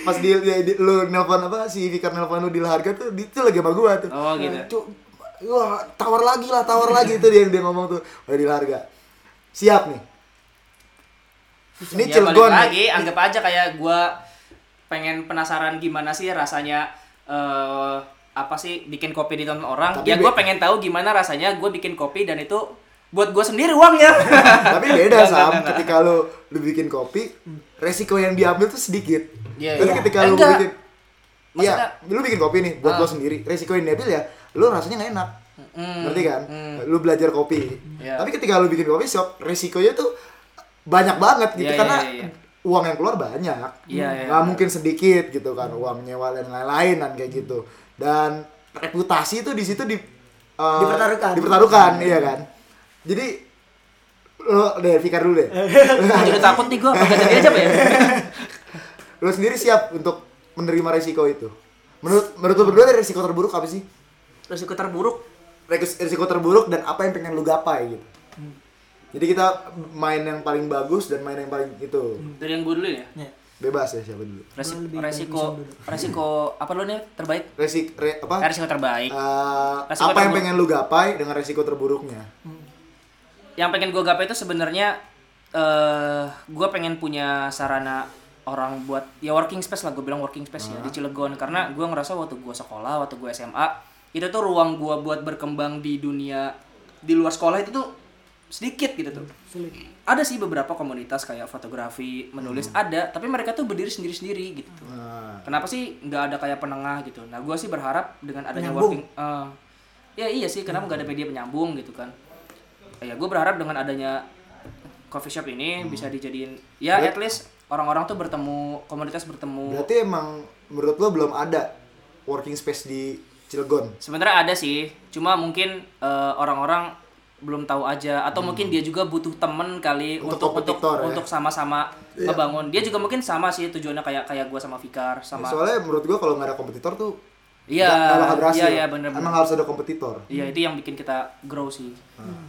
pas di, di- di- lu nelpon apa? Si Fikar nelpon lu deal harga tuh di- itu lagi sama gua tuh. Oh gitu. Cuk, wah tawar lagi lah tawar lagi itu dia dia ngomong tuh udah deal harga siap nih ini ya balik Cilegon lagi anggap aja kayak gua pengen penasaran gimana sih rasanya eh apa sih bikin kopi di tonton orang Tapi ya gua pengen tahu gimana rasanya gue bikin kopi dan itu buat gue sendiri uangnya tapi beda Enggak, sam enggak, enggak. ketika lu lu bikin kopi resiko yang diambil tuh sedikit Iya, tapi iya. ketika lu enggak. bikin Iya, lu bikin kopi nih buat Ah. lo sendiri. Resiko yang diambil ya, lu rasanya nggak enak. Hmm, Ngerti kan? hmm. Lu belajar kopi. Iya. Tapi ketika lu bikin kopi shop, resikonya tuh banyak banget gitu Iya, karena iya, iya. uang yang keluar banyak. Iya, iya. Nggak mungkin sedikit gitu kan, uang nyewa dan lain-lain kan kayak gitu. Dan reputasi itu di situ di eh, Dipertaruhkan. Dipertaruhkan, iya kan? Jadi lo deh Fikar dulu deh. Jadi takut nih gua pakai jadi aja Pak, ya. lo sendiri siap untuk menerima resiko itu? Menurut menurut lo berdua resiko terburuk apa sih? Resiko terburuk risiko terburuk dan apa yang pengen lu gapai gitu. Jadi kita main yang paling bagus dan main yang paling itu dari yang gue dulu ya. Ya. bebas ya siapa dulu. Resiko dulu. resiko apa lo nih terbaik? Resik re, apa? Eh, resiko terbaik. Eh, Resiko apa yang pengen lu gapai dengan resiko terburuknya? yang pengen gue gapai itu sebenarnya eh gue pengen punya sarana orang buat ya working space lah gue bilang working space ya di Cilegon karena gue ngerasa waktu gue sekolah waktu gue SMA itu tuh ruang gue buat berkembang di dunia di luar sekolah itu tuh sedikit gitu tuh. Sulit. ada sih beberapa komunitas kayak fotografi menulis ada tapi mereka tuh berdiri sendiri sendiri gitu. Tuh Nah, kenapa sih nggak ada kayak penengah gitu? Nah gue sih berharap dengan adanya Penyambung. working eh, ya iya sih kenapa nggak ada media penyambung gitu kan? Ya gue berharap dengan adanya coffee shop ini bisa dijadiin ya at least orang-orang tuh bertemu komunitas bertemu. Berarti emang menurut lo belum ada working space di Cilegon? sebenarnya ada sih cuma mungkin eh, orang-orang belum tahu aja atau mungkin dia juga butuh temen kali Untuk untuk untuk kompetitor, ya? untuk sama-sama ngebangun dia juga mungkin sama sih tujuannya kayak kayak gue sama Fikar sama Soalnya menurut gua kalau nggak ada kompetitor tuh Iya, iya, iya, bener, Emang bener. harus ada kompetitor. Iya itu yang bikin kita grow sih.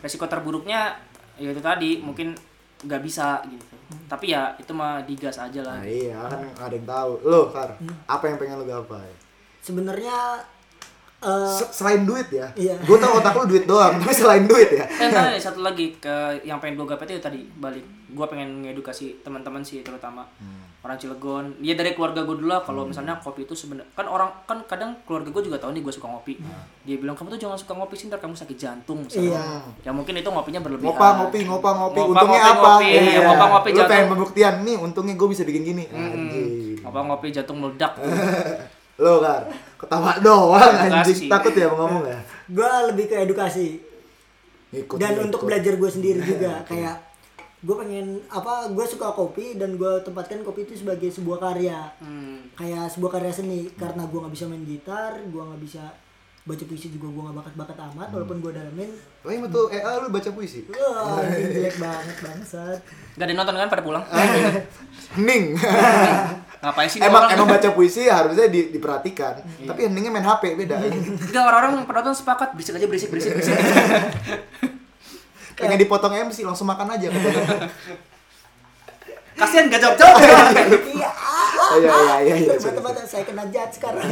Resiko terburuknya ya itu tadi mungkin nggak bisa gitu. Tapi ya itu mah digas aja lah. Nah iya kan ada yang tahu. Lo Kar, apa yang pengen lo gapai? Sebenarnya eh, Se- selain duit ya, Iya. gue tau otak lu duit doang, tapi selain duit ya. Eh, ada satu lagi ke yang pengen gue gapai itu tadi balik. Gue pengen ngedukasi teman-teman sih terutama orang Cilegon. Ya dari keluarga gue dulu lah. Kalau misalnya kopi itu sebenarnya kan orang kan kadang keluarga gue juga tahu nih gue suka ngopi. Dia bilang kamu tuh jangan suka ngopi sih ntar kamu sakit jantung. misalnya. Iya. Ya mungkin itu ngopinya berlebihan. Ngopa ngopi, ngopa ngopi, Ngopa, untungnya ngopi, apa? ngopi. Iya, ngopa, ngopi, Lu jatuh. pengen pembuktian nih, untungnya gue bisa bikin gini. Hmm. Ngopa ngopi jantung meledak. Lo Kar, ketawa doang Edukasi. anjing. Takut ya mau ngomong ya? gue lebih ke edukasi Ngikut, dan ngikut. untuk belajar gue sendiri juga kayak gue pengen apa gue suka kopi dan gue tempatkan kopi itu sebagai sebuah karya Hmm. kayak sebuah karya seni karena gue nggak bisa main gitar gue nggak bisa baca puisi juga gue nggak bakat-bakat amat walaupun gue dalamin Oh iya betul, eh ah, lu baca puisi? wah jelek banget bangsat Gak ada yang nonton kan pada pulang? Hening. Ngapain sih emang orang? emang baca puisi harusnya di- diperhatikan, tapi heningnya main HP beda. Enggak orang-orang penonton sepakat berisik aja berisik berisik berisik. Pengen dipotong MC langsung makan aja. Kasihan gak jawab jawab. iya Oh, iya iya iya iya. mata-mata saya kena judge sekarang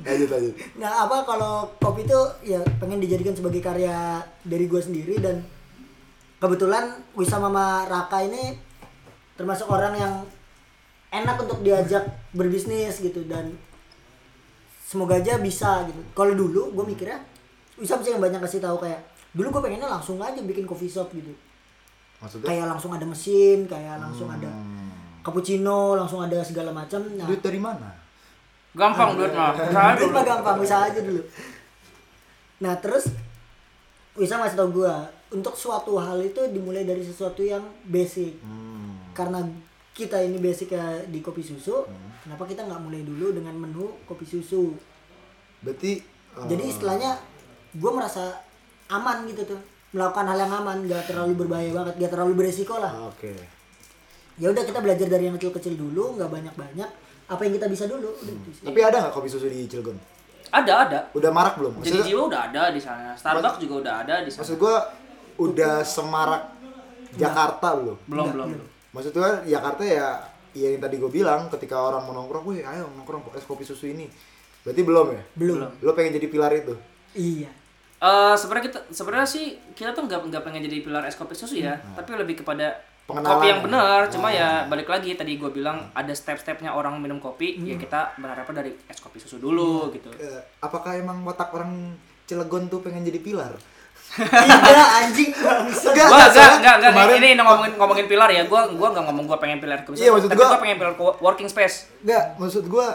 Lanjut lanjut. nah apa kalau kopi itu ya pengen dijadikan sebagai karya dari gue sendiri dan kebetulan Wisa Mama Raka ini termasuk orang yang enak untuk diajak berbisnis gitu dan semoga aja bisa gitu kalau dulu gue mikirnya Wisa bisa yang banyak kasih tahu kayak dulu gue pengennya langsung aja bikin coffee shop gitu Maksudnya? kayak langsung ada mesin kayak langsung ada Hmm. cappuccino langsung ada segala macam nah Duit dari mana? Gampang duit mah. Duit mah gampang, bisa aja dulu. Nah terus bisa ngasih tau gua untuk suatu hal itu dimulai dari sesuatu yang basic. Hmm. Karena kita ini basic ya di kopi susu, kenapa kita nggak mulai dulu dengan menu kopi susu? Berarti eh, Jadi istilahnya gue merasa aman gitu tuh melakukan hal yang aman, gak terlalu berbahaya banget, gak terlalu beresiko lah. ah, Oke. Ya udah kita belajar dari yang kecil-kecil dulu, nggak banyak-banyak. Apa yang kita bisa dulu? Udah sih. Tapi ada nggak kopi susu di Cilegon? Ada ada. Udah marak belum? Jadi Maksudnya, jiwa udah ada di sana. Starbucks juga udah ada di sana. maksud gua udah semarak Jakarta belum? Belum belum. Maksud gua Jakarta ya ya yang tadi gue bilang ketika orang mau nongkrong, wih ayo nongkrong es kopi susu ini. Berarti belum ya? Belum. Lo pengen jadi pilar itu? Iya. Eh sebenarnya kita sebenarnya sih kita tuh nggak nggak pengen jadi pilar es kopi susu ya, tapi lebih kepada Pengenalan kopi yang ya. benar. Cuma ya balik lagi tadi gue bilang ada step-stepnya orang minum kopi, ya kita berharapnya dari es kopi susu dulu gitu. Eh, apakah emang watak orang Cilegon tuh pengen jadi pilar? Tidak anjing bangsat. Enggak, enggak, enggak soalnya enggak enggak kemarin- ini ngomongin ngomongin pilar ya. Gua gua enggak ngomong gua pengen pilar kopi Iya, maksud tapi gua- gua pengen pilar working space. Enggak, maksud gua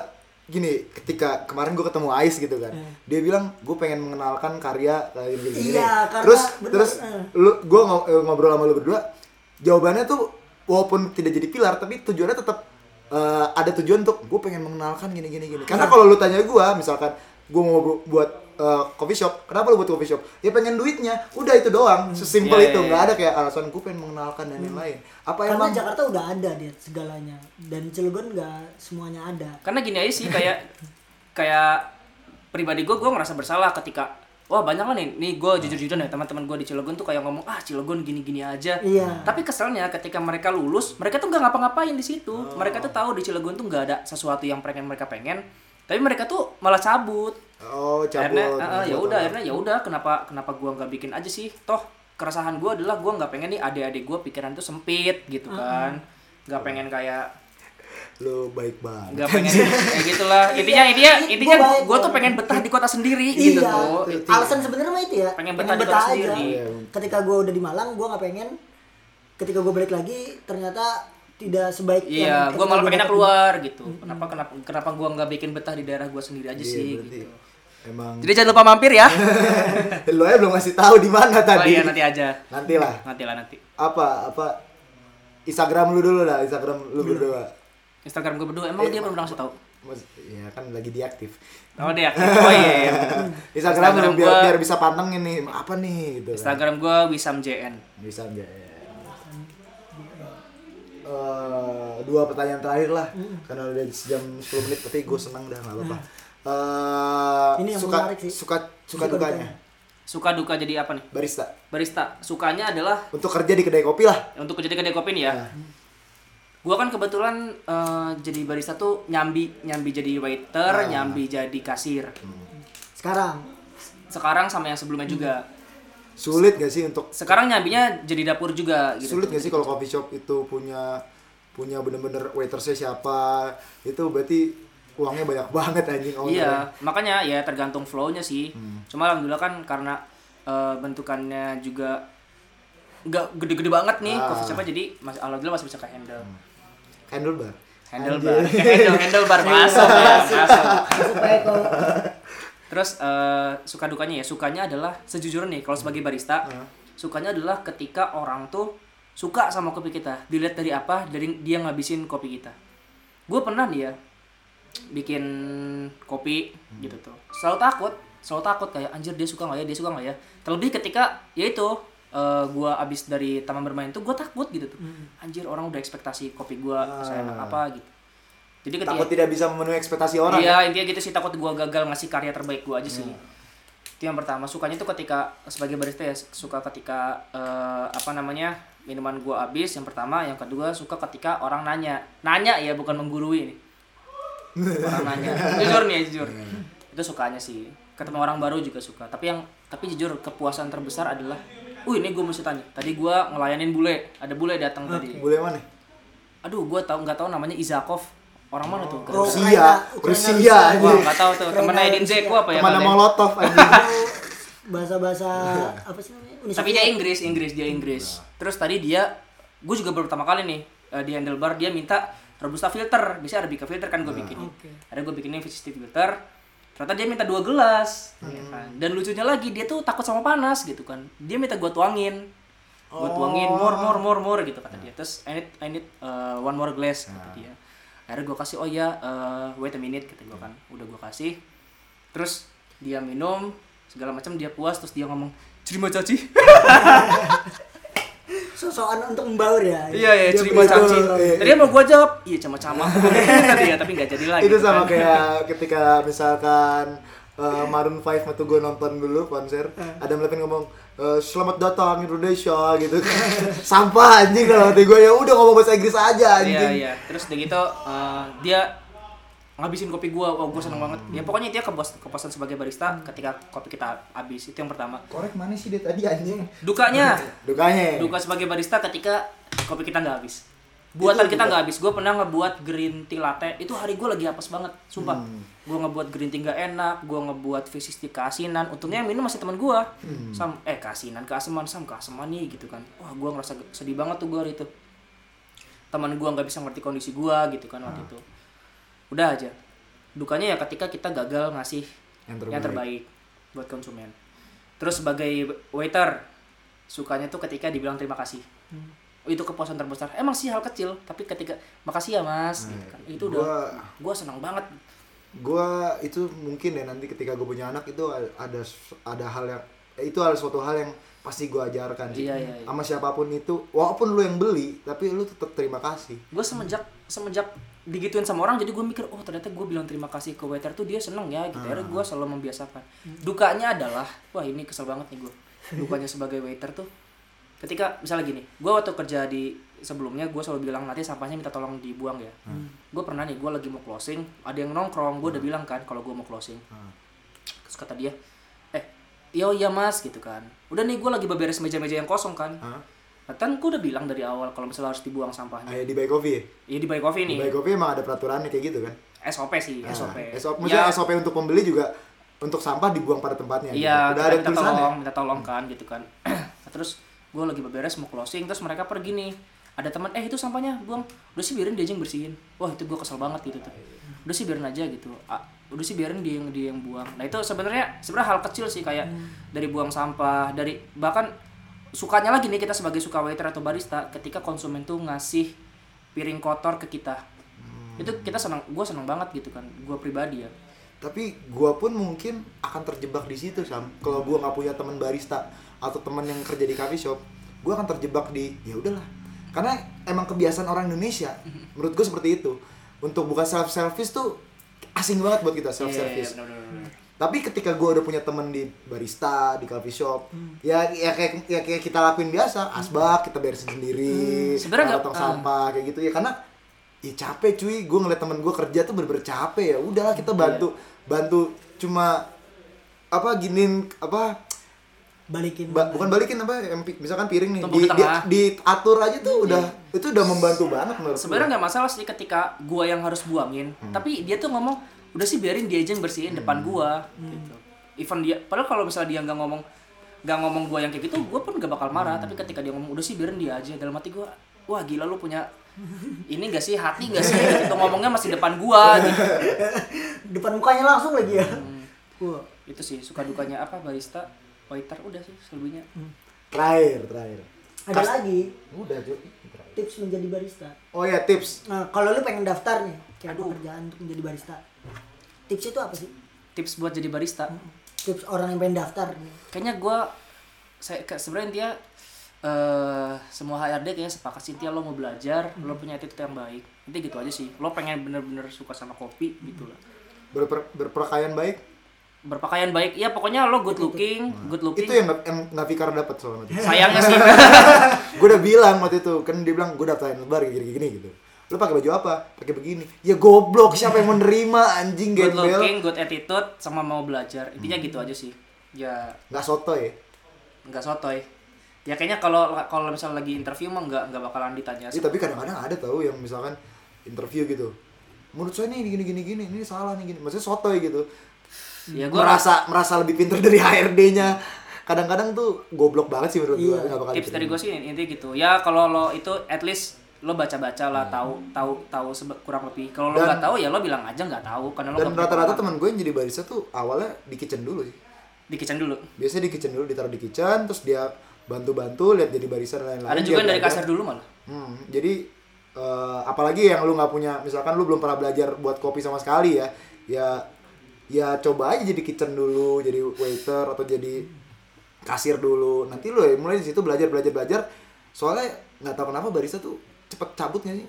gini ketika kemarin gue ketemu Ais gitu kan dia bilang gue pengen mengenalkan karya kayak gini gini Iya, karena terus bener, terus eh. lu gue ngobrol sama lu berdua jawabannya tuh walaupun tidak jadi pilar tapi tujuannya tetap eh, ada tujuan untuk gue pengen mengenalkan gini gini gini karena kalau lu tanya gue misalkan gue mau bu- buat eh, coffee shop. Kenapa lu buat coffee shop? Ya pengen duitnya. Udah itu doang. Sesimpel Iya, itu. iya, nggak ada kayak alasan gue pengen mengenalkan dan lain-lain. Apa Karena emang Jakarta udah ada dia segalanya. Dan Cilegon nggak semuanya ada. karena gini aja sih kayak kayak pribadi gue gue ngerasa bersalah ketika wah banyak lah nih. Nih gue jujur jujur nih teman-teman gue di Cilegon tuh kayak ngomong ah Cilegon gini gini aja Iya. tapi keselnya ketika mereka lulus mereka tuh nggak ngapa-ngapain di situ. Oh. mereka tuh tahu di Cilegon tuh nggak ada sesuatu yang pengen mereka pengen. Tapi mereka tuh malah cabut oh cabut akhirnya ah, ya udah akhirnya ya udah kenapa kenapa gua nggak bikin aja sih? Toh keresahan gua adalah gua nggak pengen nih adik-adik gua pikiran tuh sempit gitu kan. Nggak pengen kayak lu baik banget. nggak pengen kayak gitulah. Intinya intinya intinya baik, gua tuh pengen betah di kota sendiri gitu iya. tuh Alasan sebenarnya mah itu ya. Pengen betah di kota aja. sendiri. Iya. Ketika gue udah di Malang, gue nggak pengen. Ketika gue balik lagi, ternyata tidak sebaik iya yang gua ketika malah gua pengen keluar gitu. Kenapa kenapa kenapa gua nggak bikin betah di daerah gua sendiri aja Iya, sih berarti gitu emang jadi jangan lupa mampir ya. Lu aja belum ngasih tahu di mana oh tadi. iya nanti aja. Nanti lah nanti. Lah nanti apa apa? Instagram lu dulu lah Instagram lu berdua. Instagram gue berdua. Emang Eh, dia belum langsung tahu? Mas, ya kan lagi diaktif. Oh dia oh iya, iya. Instagram, Instagram biar gua- biar bisa pantengin nih apa nih gitu. Kan. Instagram gue Wisam JN bisa aja ya. Eh, dua pertanyaan terakhir lah. Karena udah sejam 10 menit tapi gue senang dah nggak apa-apa Eh, Ini yang suka, menarik sih. suka suka Suka dukanya. suka duka jadi apa nih? Barista. Barista. Sukanya adalah untuk kerja di kedai kopi lah. Untuk kerja di kedai kopi nih ya? Nah. Gua kan kebetulan eh, jadi barista tuh nyambi nyambi jadi waiter Ah. nyambi jadi kasir. Sekarang. sekarang sama yang sebelumnya juga. Sulit gak sih untuk sekarang nyambinya jadi dapur juga gitu. Sulit gak sih kalau coffee shop itu punya punya bener-bener waitersnya siapa? Itu berarti uangnya banyak banget anjing ownernya. Iya, makanya ya tergantung flow-nya sih. Hmm. Cuma alhamdulillah kan karena eh, bentukannya juga nggak gede-gede banget nih Ah. coffee shop jadi mas alhamdulillah masih bisa ke handle. handlebar Handlebar, handle handlebar masuk ya, masuk. Supaya kok Terus eh, suka dukanya ya, sukanya adalah sejujurnya nih kalau sebagai barista, Ah. sukanya adalah ketika orang tuh suka sama kopi kita. Dilihat dari apa? Dari dia ngabisin kopi kita. Gue pernah nih ya bikin kopi gitu tuh. Selalu takut, selalu takut kayak anjir dia suka nggak ya, dia suka nggak ya. Terlebih ketika ya itu eh, gua abis dari taman bermain tuh gue takut gitu tuh. Anjir orang udah ekspektasi kopi gua seenak apa gitu. Jadi ketika takut tidak bisa memenuhi ekspektasi orang ya? Iya intinya gitu sih takut gua gagal ngasih karya terbaik gua aja sih. Itu yang pertama sukanya tuh ketika sebagai barista ya suka ketika eh, apa namanya minuman gua habis yang pertama yang kedua suka ketika orang nanya nanya ya bukan menggurui nih orang nanya. Jujur nih ya, jujur itu sukanya sih. Ketemu orang baru juga suka. Tapi yang tapi jujur kepuasan terbesar adalah uh ini gue mesti tanya. Tadi gua ngelayanin bule. Ada bule datang tadi. Boleh mana? Aduh gua tahu nggak tahu namanya Izakov. Orang mana tuh? Oh, Rusia. Rusia anjing. Wah, nggak tahu tuh. Temennya Edin Rusia. Zeko apa ya? Katanya? molotov bahasa-bahasa apa sih namanya? Tapi dia Inggris, Inggris dia Inggris. Terus tadi dia, gue juga baru pertama kali nih eh, di handlebar dia minta robusta filter, bisa arabica filter kan gue bikinin. Oke. Ada gue bikinin V60 filter. Ternyata dia minta dua gelas, ya kan. Dan lucunya lagi dia tuh takut sama panas gitu kan. Dia minta gue tuangin, gue tuangin more more more more gitu kata dia. Terus I need I need uh, one more glass kata dia. Akhirnya gue kasih oh ya uh, wait a minute kata gue kan. Udah gue kasih. Terus dia minum segala macam dia puas terus dia ngomong terima caci sosokan untuk membaur ya. iya ya terima begitu, caci iya. tadi mau gua jawab iya cama-cama. Iya tapi nggak jadi lagi itu gitu sama kan. kayak ketika misalkan eh, Maroon 5 waktu gue nonton dulu konser ada Levine ngomong eh, selamat datang Indonesia gitu sampah anjing kalau hati gue ya udah ngomong bahasa Inggris aja iya anjing. iya. Terus udah gitu eh, dia ngabisin kopi gua. Wah gua seneng banget. Ya pokoknya dia kepuas kepuasan sebagai barista ketika kopi kita habis. Itu yang pertama. Korek mana sih dia tadi anjing? Dukanya. Dukanya. Duka sebagai barista ketika kopi kita nggak habis. Buatan kita nggak habis. Gue pernah ngebuat green tea latte. Itu hari gue lagi apes banget sumpah. Gue ngebuat green tea nggak enak gue ngebuat V60 keasinan. Untungnya yang minum masih teman gue sam eh keasinan keaseman sam keaseman nih gitu kan. Wah gue ngerasa sedih banget tuh gue hari itu. Teman gue nggak bisa ngerti kondisi gue gitu kan waktu itu udah aja. Dukanya ya ketika kita gagal ngasih Yang yang terbaik. terbaik buat konsumen. Terus sebagai waiter sukanya tuh ketika dibilang terima kasih. Itu kepuasan terbesar. Emang sih hal kecil tapi ketika makasih ya mas. Gitu kan. itu udah Gua- gua senang banget. gua itu mungkin ya nanti ketika gue punya anak itu ada ada hal yang itu ada suatu hal yang pasti gua ajarkan sih. Iya, iya, iya. sama siapa pun itu walaupun lu yang beli tapi lu tetap terima kasih. Gue semenjak semenjak digituin sama orang jadi gue mikir oh ternyata gue bilang terima kasih ke waiter tuh dia seneng ya gitu akhirnya gue selalu membiasakan. Dukanya adalah wah ini kesel banget nih gue dukanya sebagai waiter tuh ketika misalnya gini gue waktu kerja di sebelumnya gue selalu bilang nanti sampahnya minta tolong dibuang ya. Gue pernah nih gue lagi mau closing ada yang nongkrong gue udah bilang kan kalau gue mau closing. Terus kata dia eh yo iya mas gitu kan. Udah nih gue lagi beberes meja-meja yang kosong kan. Hah? Nah, kan gue udah bilang dari awal kalau misalnya harus dibuang sampahnya di Buy Coffee ya? Iya di Buy Coffee Di nih. Buy Coffee emang ada peraturannya kayak gitu kan? SOP sih, Nah, SOP. SOP, maksudnya Ya, SOP untuk pembeli juga untuk sampah dibuang pada tempatnya. Iya, gitu. Udah ada minta tulisannya. tolong, minta tolong kan gitu kan. Nah, terus gue lagi beberes mau closing terus mereka pergi nih. Ada teman, eh itu sampahnya buang. Udah sih biarin dia aja yang bersihin. Wah itu gue kesel banget gitu tuh. Udah sih biarin aja gitu. Ah, udah sih biarin dia yang dia yang buang. Nah itu sebenarnya sebenarnya hal kecil sih kayak dari buang sampah, dari bahkan sukanya lagi nih kita sebagai suka waiter atau barista ketika konsumen tuh ngasih piring kotor ke kita. Itu kita senang, gue senang banget gitu kan. Gue pribadi ya. Tapi gua pun mungkin akan terjebak di situ Sam. Kalau gua nggak punya teman barista atau teman yang kerja di coffee shop, gua akan terjebak di ya udahlah. Karena emang kebiasaan orang Indonesia, menurut gua seperti itu. Untuk buka self service tuh asing banget buat kita self service. Iya, iya, bener, bener, bener. Tapi ketika gue udah punya temen di barista, di coffee shop, ya ya kayak ya kayak kita lakuin biasa, asbak kita beresin sendiri, Sebenarnya nggak- tong ah. sampah kayak gitu. Ya karena ya capek cuy, gue ngeliat temen gue kerja tuh bener-bener capek ya, udahlah kita bantu bantu cuma apa giniin apa balikin. ba- bukan balikin apa misalkan piring nih di, di diatur aja tuh udah itu udah membantu banget menurut gue. Sebenarnya nggak masalah sih ketika gua yang harus buangin, tapi dia tuh ngomong udah sih biarin dia aja yang bersihin depan gua gitu. Even dia padahal kalau misalnya dia nggak ngomong nggak ngomong gua yang kayak gitu, gua pun gak bakal marah, tapi ketika dia ngomong udah sih biarin dia aja dalam hati gua, wah gila lu punya ini gak sih hati gak sih gitu ngomongnya masih depan gua gitu. depan mukanya langsung lagi ya Hmm. Wah. Itu sih suka dukanya apa barista, waiter udah sih selebihnya. terakhir terakhir. ada Kas- lagi Udah cuy. tips menjadi barista Oh ya tips. nah kalau lu pengen daftar nih kayak pekerjaan untuk menjadi barista tips itu apa sih? Tips buat jadi barista. tips orang yang pengen daftar. Kayaknya gue saya sebenarnya dia eh semua HRD kayaknya sepakat sih Tia lo mau belajar lo punya attitude yang baik. Nanti gitu aja sih. Lo pengen bener-bener suka sama kopi gitu lah. Berper, berpakaian baik. berpakaian baik. Ya pokoknya lo good looking good looking. Itu yang nggak- yang nggak Fikar dapat soalnya. sayangnya sih. Gue udah bilang waktu itu kan dia bilang gue daftarin lebar gini gini gitu lu pakai baju apa? Pakai begini. Ya goblok siapa yang mau nerima anjing good gembel? looking good attitude sama mau belajar. Intinya gitu aja sih. Ya. Nggak soto ya? Nggak sotoy ya. Kayaknya kalau kalau misalnya lagi interview mah nggak nggak bakalan ditanya Iya, tapi kadang-kadang ada tau yang misalkan interview gitu. Menurut saya nih gini gini gini ini salah nih gini. Maksudnya sotoy gitu. Ya gue merasa merasa lebih pintar dari HRD-nya kadang-kadang tuh goblok banget sih menurut gue Iya. nggak bakal tips dari gue sih intinya gitu. Ya kalau lo itu at least lo baca-baca lah Hmm. tahu tahu tahu kurang lebih kalau lo nggak tahu ya lo bilang aja nggak tahu karena lo dan rata-rata teman gue yang jadi barista tuh awalnya di kitchen dulu sih di kitchen dulu biasanya di kitchen dulu ditaruh di kitchen terus dia bantu-bantu lihat jadi barista dan lain-lain ada juga dari belajar. kasar dulu malah Hmm, jadi eh, apalagi yang lu nggak punya, misalkan lu belum pernah belajar buat kopi sama sekali ya, ya ya coba aja jadi kitchen dulu, jadi waiter atau jadi kasir dulu. Nanti lu ya mulai di situ belajar belajar belajar. Soalnya nggak tahu kenapa barista tuh cepet cabut nggak sih?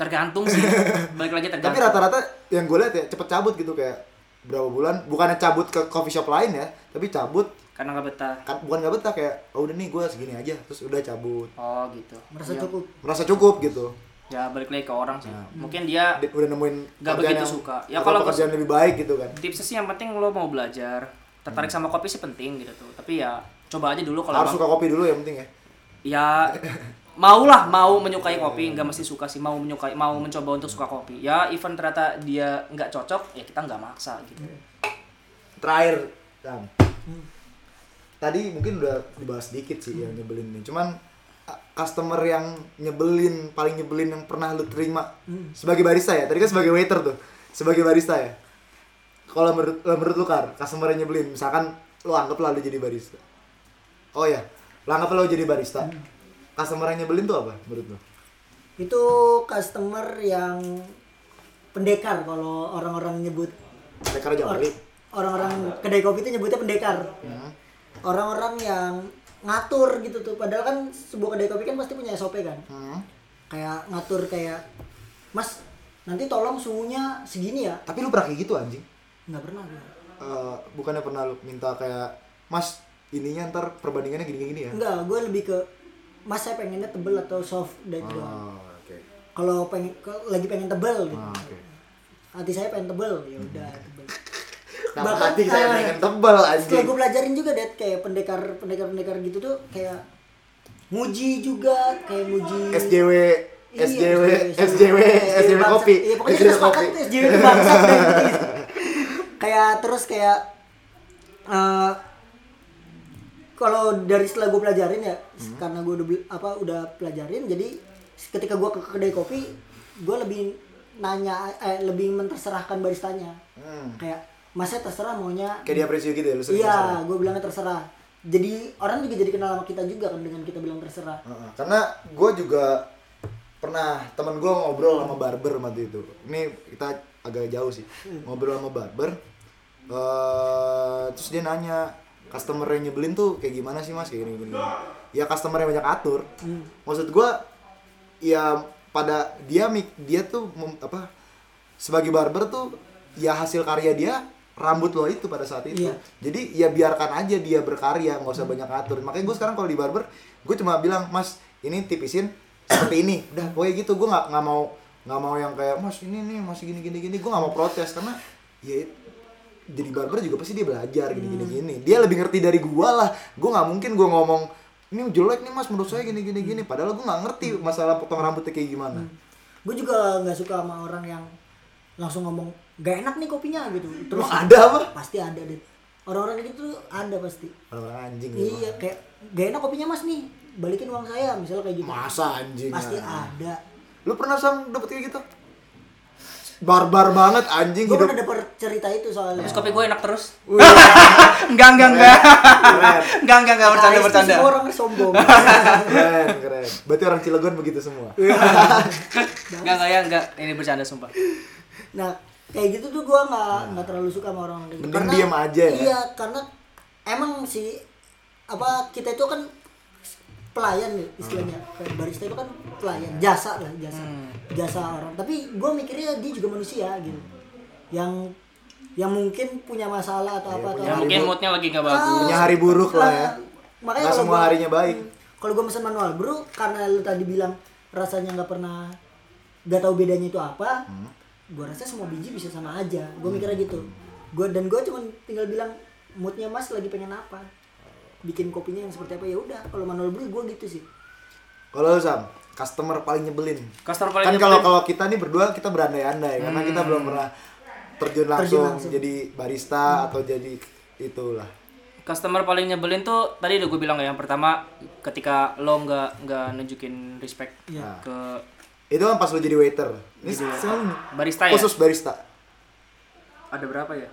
tergantung sih. Balik lagi Tapi tergantung rata-rata yang gue lihat ya cepet cabut gitu kayak berapa bulan, bukannya cabut ke coffee shop lain ya, tapi cabut. Karena nggak betah. Kan bukan nggak betah kayak oh udah nih gue segini aja. Terus udah cabut. Oh gitu. Merasa ya, cukup. Merasa cukup gitu. Ya balik lagi ke orang sih. Nah. mungkin dia udah nemuin Nggak pekerjaan begitu yang- suka. Ya, kalau- pekerjaan lebih baik gitu kan. Tipsnya sih yang penting lo mau belajar. Tertarik sama kopi sih penting gitu tuh. Tapi ya coba aja dulu kalau harus suka kopi dulu ya penting ya. Ya mau lah mau menyukai kopi nggak mesti suka sih. Mau menyukai mau mencoba untuk suka kopi. Ya even ternyata dia nggak cocok ya kita nggak maksa gitu. Terakhir Sam. tadi mungkin udah dibahas sedikit sih yang nyebelin ini. Cuman customer yang nyebelin paling nyebelin yang pernah lu terima sebagai barista ya? Tadi kan sebagai waiter tuh sebagai barista ya? Kalau menurut menurut lu kar customer yang nyebelin misalkan lu anggap lah lu jadi barista. Oh ya lu anggap lu jadi barista customer yang nyebelin tuh apa menurut lu? Itu customer yang pendekar kalau orang-orang nyebut Pendekar aja Or- kali orang-orang kedai kopi itu nyebutnya pendekar. Hmm. orang-orang yang ngatur gitu tuh. Padahal kan sebuah kedai kopi kan pasti punya SOP kan. Hmm. kayak ngatur kayak mas nanti tolong suhunya segini ya. Tapi lu pernah kayak gitu anjing? Nggak pernah gue Eh, bukannya pernah lu minta kayak mas ininya ntar perbandingannya gini-gini ya? Enggak gue lebih ke mas saya pengennya tebel atau soft dan oh, oke. Kalau pengen lagi pengen tebel gitu. Ah, oke. Hati saya pengen tebel ya udah tebel. Nama Bahkan, hati saya ah, pengen tebal setelah anjing? gue pelajarin juga deh kayak pendekar pendekar pendekar gitu tuh kayak nguji juga kayak nguji SJW SJW SJW, SJW kopi. Iya, pokoknya SJW kita sepakat SJW gitu. Kayak terus kayak eh kalau dari setelah gue pelajarin ya, Hmm. karena gue udah apa udah pelajarin, jadi ketika gue ke kedai kopi, gue lebih nanya, eh, lebih menterserahkan baristanya. Hmm. Kayak, masnya terserah maunya. kayak dia apresiasi gitu ya lu Iya, gue bilangnya terserah. Jadi orang juga jadi kenal sama kita juga kan dengan kita bilang terserah. Karena gue juga pernah temen gue ngobrol sama barber waktu itu ini kita agak jauh sih ngobrol sama barber eh terus dia nanya customer yang nyebelin tuh kayak gimana sih mas? Kayak gini gini, ya customer yang banyak atur. Maksud gue ya pada dia mik- dia tuh mem- apa sebagai barber tuh ya hasil karya dia rambut lo itu pada saat itu. Iya. jadi ya biarkan aja dia berkarya nggak usah banyak atur. Makanya gue sekarang kalau di barber gue cuma bilang mas ini tipisin seperti ini. Udah pokoknya gitu. Gue nggak nggak mau nggak mau yang kayak mas ini nih masih gini gini gini. Gue nggak mau protes karena ya jadi barber juga pasti dia belajar gini gini gini dia lebih ngerti dari gua lah gua nggak mungkin gua ngomong ini jelek nih mas menurut saya gini gini gini padahal gua nggak ngerti masalah potong rambutnya kayak gimana Gue juga nggak suka sama orang yang langsung ngomong gak enak nih kopinya gitu. Terus Emang ada apa pasti ada deh. Orang-orang gitu ada pasti. orang anjing Iya kayak gak enak kopinya mas nih. Balikin uang saya misalnya kayak gitu. masa anjing Pasti ah. ada. lu pernah sam dapet kayak gitu barbar banget anjing Gue hidup pernah dapet cerita itu soalnya. Terus kopi gue enak terus. Enggak, enggak, enggak. Enggak, enggak, enggak bercanda, Nah, bercanda. semua orang sombong. keren keren berarti orang Cilegon begitu semua Enggak, enggak ya, enggak. Ini bercanda sumpah. nah kayak gitu tuh gue nggak nggak terlalu suka sama orang kayak gitu. Mending diem aja ya. Iya karena emang sih apa kita itu kan pelayan nih istilahnya kayak barista itu kan pelayan jasa lah jasa jasa orang tapi gue mikirnya dia juga manusia gitu yang yang mungkin punya masalah atau apa atau Ya apa. mungkin moodnya lagi enggak Ah, bagus. Punya hari buruk lah ya. makanya kalau semua gua- harinya baik. Hmm, kalau gue pesan manual bro karena lu tadi bilang rasanya nggak pernah nggak tahu bedanya itu apa Hmm. gue rasa semua biji bisa sama aja gue mikirnya gitu gue dan gue cuma tinggal bilang moodnya mas lagi pengen apa bikin kopinya yang seperti apa ya udah. Kalau manual brew gue gitu sih. Kalau lu, sam customer paling nyebelin. Customer paling kan kalau kalau kita nih berdua kita berandai-andai karena kita belum pernah terjun langsung, langsung. jadi barista atau jadi itulah. Customer paling nyebelin tuh tadi udah gue bilang ya yang pertama ketika lo nggak nggak nunjukin respect Iya. ke itu kan pas lu jadi waiter. Ini sekarang barista ya. khusus barista. Ada berapa ya?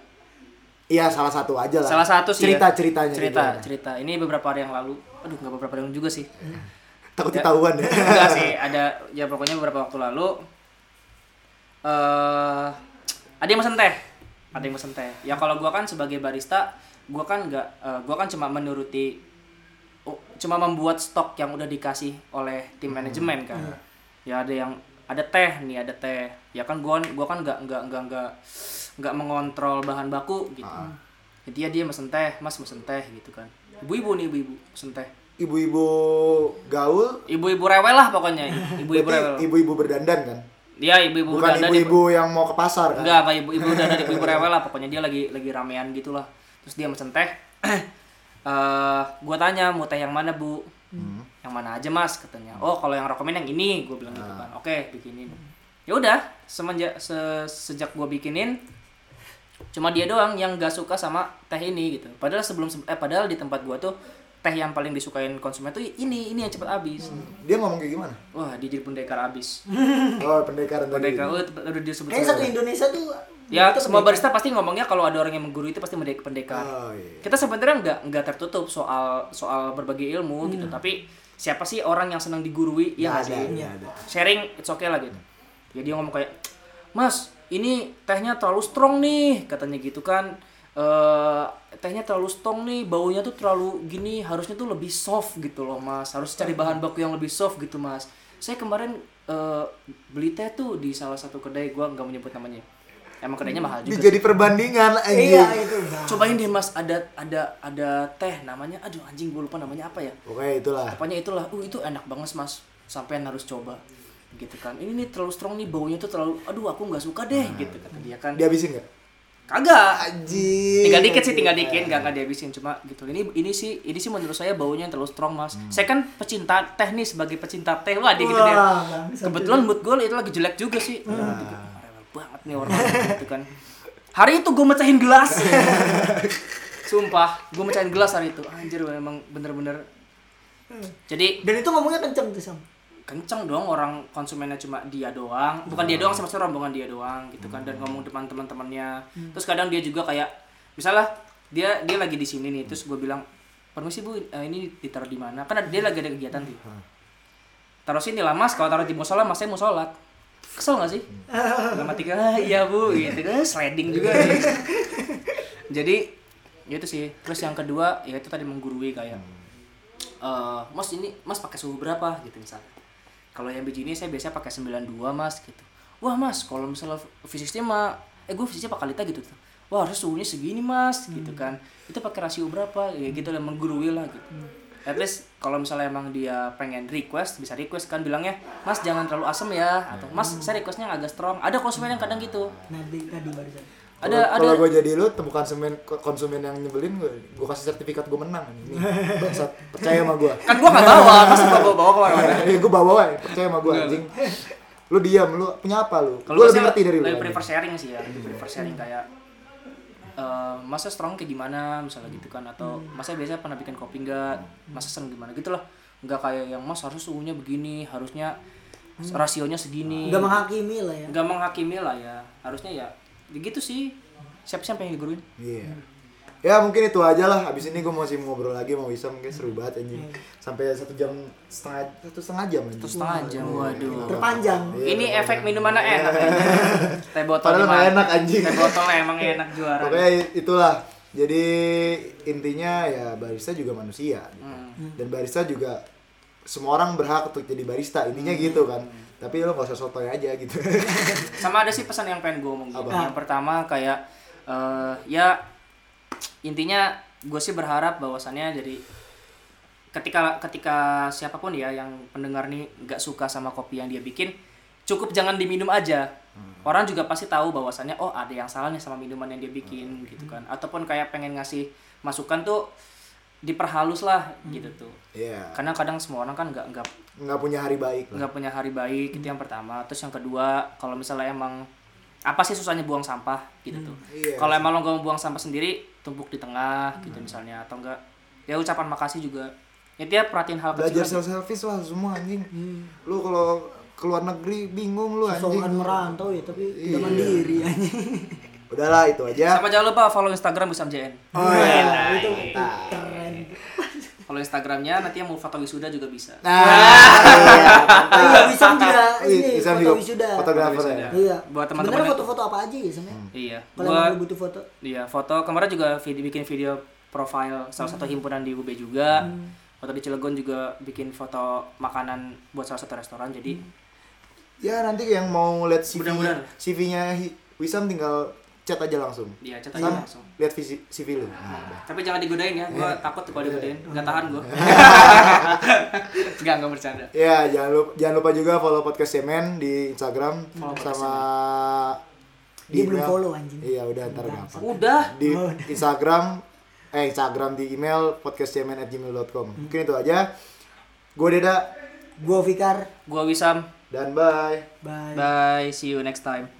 Iya salah satu aja lah. Salah satu sih cerita ya. ceritanya cerita gimana? cerita. Ini beberapa hari yang lalu. Aduh nggak beberapa hari yang juga sih. Takut Ya. ketahuan ya. Enggak sih ada ya pokoknya beberapa waktu lalu eh ada yang mesen teh. Ada yang mesen teh. Ya kalau gua kan sebagai barista gua kan nggak eh, gua kan cuma menuruti oh, cuma membuat stok yang udah dikasih oleh tim manajemen kan. Ya ada yang ada teh nih ada teh. Ya kan gua gua kan nggak nggak nggak nggak nggak mengontrol bahan baku gitu. Jadi ya dia mesen teh mas mesen teh gitu kan. Ibu-ibu nih ibu-ibu mesen teh. Ibu-ibu gaul? Ibu-ibu rewel lah pokoknya. Ibu-ibu rewel. ibu-ibu berdandan kan? Dia ibu-ibu bukan berdandan, ibu-ibu yang mau ke pasar kan? Enggak enggak ibu-ibu dan ibu-ibu rewel lah pokoknya. Dia lagi lagi ramean gitu lah. Terus dia mesen teh. Eh gua tanya mau teh yang mana bu? Hmm. yang mana aja mas katanya. Oh kalau yang rekomen yang ini gue bilang gitu kan. Oke bikinin. Ya udah semenjak se- sejak gua bikinin cuma dia doang yang gak suka sama teh ini gitu. Padahal sebelum eh padahal di tempat gua tuh teh yang paling disukain konsumen tuh ini ini yang cepat habis. Dia ngomong kayak gimana? wah dia jadi pendekar habis. Oh, pendekar pendekar oh, udah disebut Kayaknya satu Indonesia tuh ya itu semua pendekar. barista pasti ngomongnya kalau ada orang yang menggurui itu pasti mendek- pendekar. Oh, iya. kita sebenarnya nggak nggak tertutup soal soal berbagai ilmu gitu. Tapi siapa sih orang yang senang digurui? Ya nggak Ada, iya, sharing it's okay lah gitu. Ya dia ngomong kayak mas ini tehnya terlalu strong nih katanya gitu kan. Eh tehnya terlalu strong nih baunya tuh terlalu gini harusnya tuh lebih soft gitu loh mas. Harus cari bahan baku yang lebih soft gitu mas. Saya kemarin eh, beli teh tuh di salah satu kedai gua nggak menyebut namanya. Emang kedainya mahal juga jadi perbandingan anjing. Iya itu. Cobain deh mas. Ada ada ada teh namanya aduh anjing gue lupa namanya apa ya. Oke, itulah. pokoknya itulah. Uh itu enak banget mas. Sampean harus coba gitu kan. Ini nih terlalu strong nih baunya tuh terlalu aduh aku nggak suka deh gitu kata dia kan. Dihabisin nggak? kagak. Anjing. tinggal dikit sih tinggal dikit nggak nggak dihabisin cuma gitu. Ini ini sih ini sih menurut saya baunya yang terlalu strong mas. Saya kan pecinta teh nih sebagai pecinta teh wah dia gitu deh kebetulan mood gue itu lagi jelek juga sih. Aduh, rewel banget nih orang gitu kan. Hari itu gue mecahin gelas. Sumpah gue mecahin gelas hari itu. Anjir memang bener-bener. Jadi Dan itu ngomongnya kenceng tuh Sam. Kenceng dong orang konsumennya cuma dia doang. Bukan dia doang sama rombongan dia doang gitu kan dan ngomong depan teman-temannya. Terus kadang dia juga kayak misalnya dia dia lagi di sini nih terus gue bilang permisi bu eh, ini ditaruh di mana? Kan ada- dia lagi ada kegiatan tuh. Taruh sini lah mas. Kalau taruh di musola mas saya mau sholat. Kesel gak sih? Dalam hati ah, iya bu. Gitu kan sliding juga. Nih. jadi ya itu sih. Terus yang kedua ya itu tadi menggurui kayak eh mas ini mas pakai suhu berapa? Gitu misalnya kalau yang biji ini saya biasanya pakai 92 mas gitu. Wah mas kalau misalnya fisiknya mah eh gue fisiknya pakai lita gitu tuh. Wah harus suhunya segini mas gitu kan. Itu pakai rasio berapa? Ya gitu lah menggurui lah gitu. At least kalau misalnya emang dia pengen request bisa request kan bilangnya mas jangan terlalu asem ya. Atau mas saya requestnya agak strong. Ada konsumen yang kadang gitu. Nanti tadi barusan. Ada ada Kalau gue jadi lu temukan konsumen konsumen yang nyebelin gue, gue kasih sertifikat gue menang ini. Bangsat, percaya sama gue. kan gua nggak bawa masa gua bawa bawa ke mana-mana Eh, gue bawa wae, percaya sama gue anjing. Lu diam, lu punya apa lu? Kalau Gue gua lebih sih ngerti dari lu. Lebih prefer sharing sih ya, lebih prefer sharing kayak eh masa strong kayak gimana misalnya gitu kan atau masa biasanya pernah bikin kopi enggak masa seneng gimana gitu loh nggak kayak yang mas harus suhunya begini harusnya rasionya segini Enggak menghakimi lah ya. nggak menghakimi lah ya harusnya ya ya gitu sih siapa sih yang pengen diguruin Iya. Ya mungkin itu aja lah. Abis ini gue masih mau ngobrol lagi mau Wisam kayak seru banget anjing. Sampai satu jam setengah satu setengah jam anjing. terus setengah jam waduh Terpanjang. Iya, ini efek minumannya enak ya. teh botol Padahal mana? enak, anjing. teh botolnya emang enak juara Pokoknya itulah. Jadi intinya ya barista juga manusia. gitu. Hmm. Dan barista juga semua orang berhak untuk jadi barista. Intinya Hmm. gitu kan. Tapi lo gak usah sotoy aja gitu. sama ada sih pesan yang pengen gue omongin. Apa? yang pertama kayak eh, ya intinya gue sih berharap bahwasannya jadi ketika ketika siapa pun ya yang pendengar nih nggak suka sama kopi yang dia bikin cukup jangan diminum aja. Orang juga pasti tahu bahwasannya oh ada yang salah nih sama minuman yang dia bikin gitu kan. Ataupun kayak pengen ngasih masukan tuh diperhalus lah gitu tuh Iya. karena kadang semua orang kan nggak nggak Nggak punya hari baik nggak punya hari baik itu yang pertama terus yang kedua kalau misalnya emang apa sih susahnya buang sampah gitu tuh Iya. kalau emang lo nggak mau buang sampah sendiri tumpuk di tengah gitu misalnya atau enggak ya ucapan makasih juga ya dia perhatiin hal kecil Belajar aja. self service lah semua anjing. Lu kalau keluar negeri bingung lu anjing. Sosokan merantau ya tapi Iya. udah mandiri anjing. Udahlah itu aja. sama jangan lupa follow instagram Wisam JN Oh iya. itu keren. follow instagramnya nanti yang mau foto wisuda juga bisa Nah, iya. Iya juga Ih, ini foto juga wisuda. fotografer Foto ya. wisuda. Iya. Buat teman-teman Sebenarnya foto-foto apa aja ya sebenarnya? iya Kalau gua emang lu butuh foto. iya foto kemarin juga video bikin video profile salah satu himpunan di UB juga foto di Cilegon juga bikin foto makanan buat salah satu restoran jadi Ya nanti yang mau lihat CV Mudah-mudahan. CV-nya Wisam tinggal chat aja langsung. dia chat aja langsung lihat visi- CV lu. Nah, udah. Tapi jangan digodain ya, gua takut tuh kalau digodain, nggak tahan gua. Enggak, enggak bercanda. Ya, jangan lupa, jangan lupa juga follow podcast Semen di Instagram Follow sama Dia belum follow, anjing. Iya, udah ntar gampang. Udah. Di Instagram eh Instagram di email podcastcemen@gmail.com. Mungkin itu aja. Gue Deda Gua Fikar. Gua Wisam. dan bye. Bye. Bye, see you next time.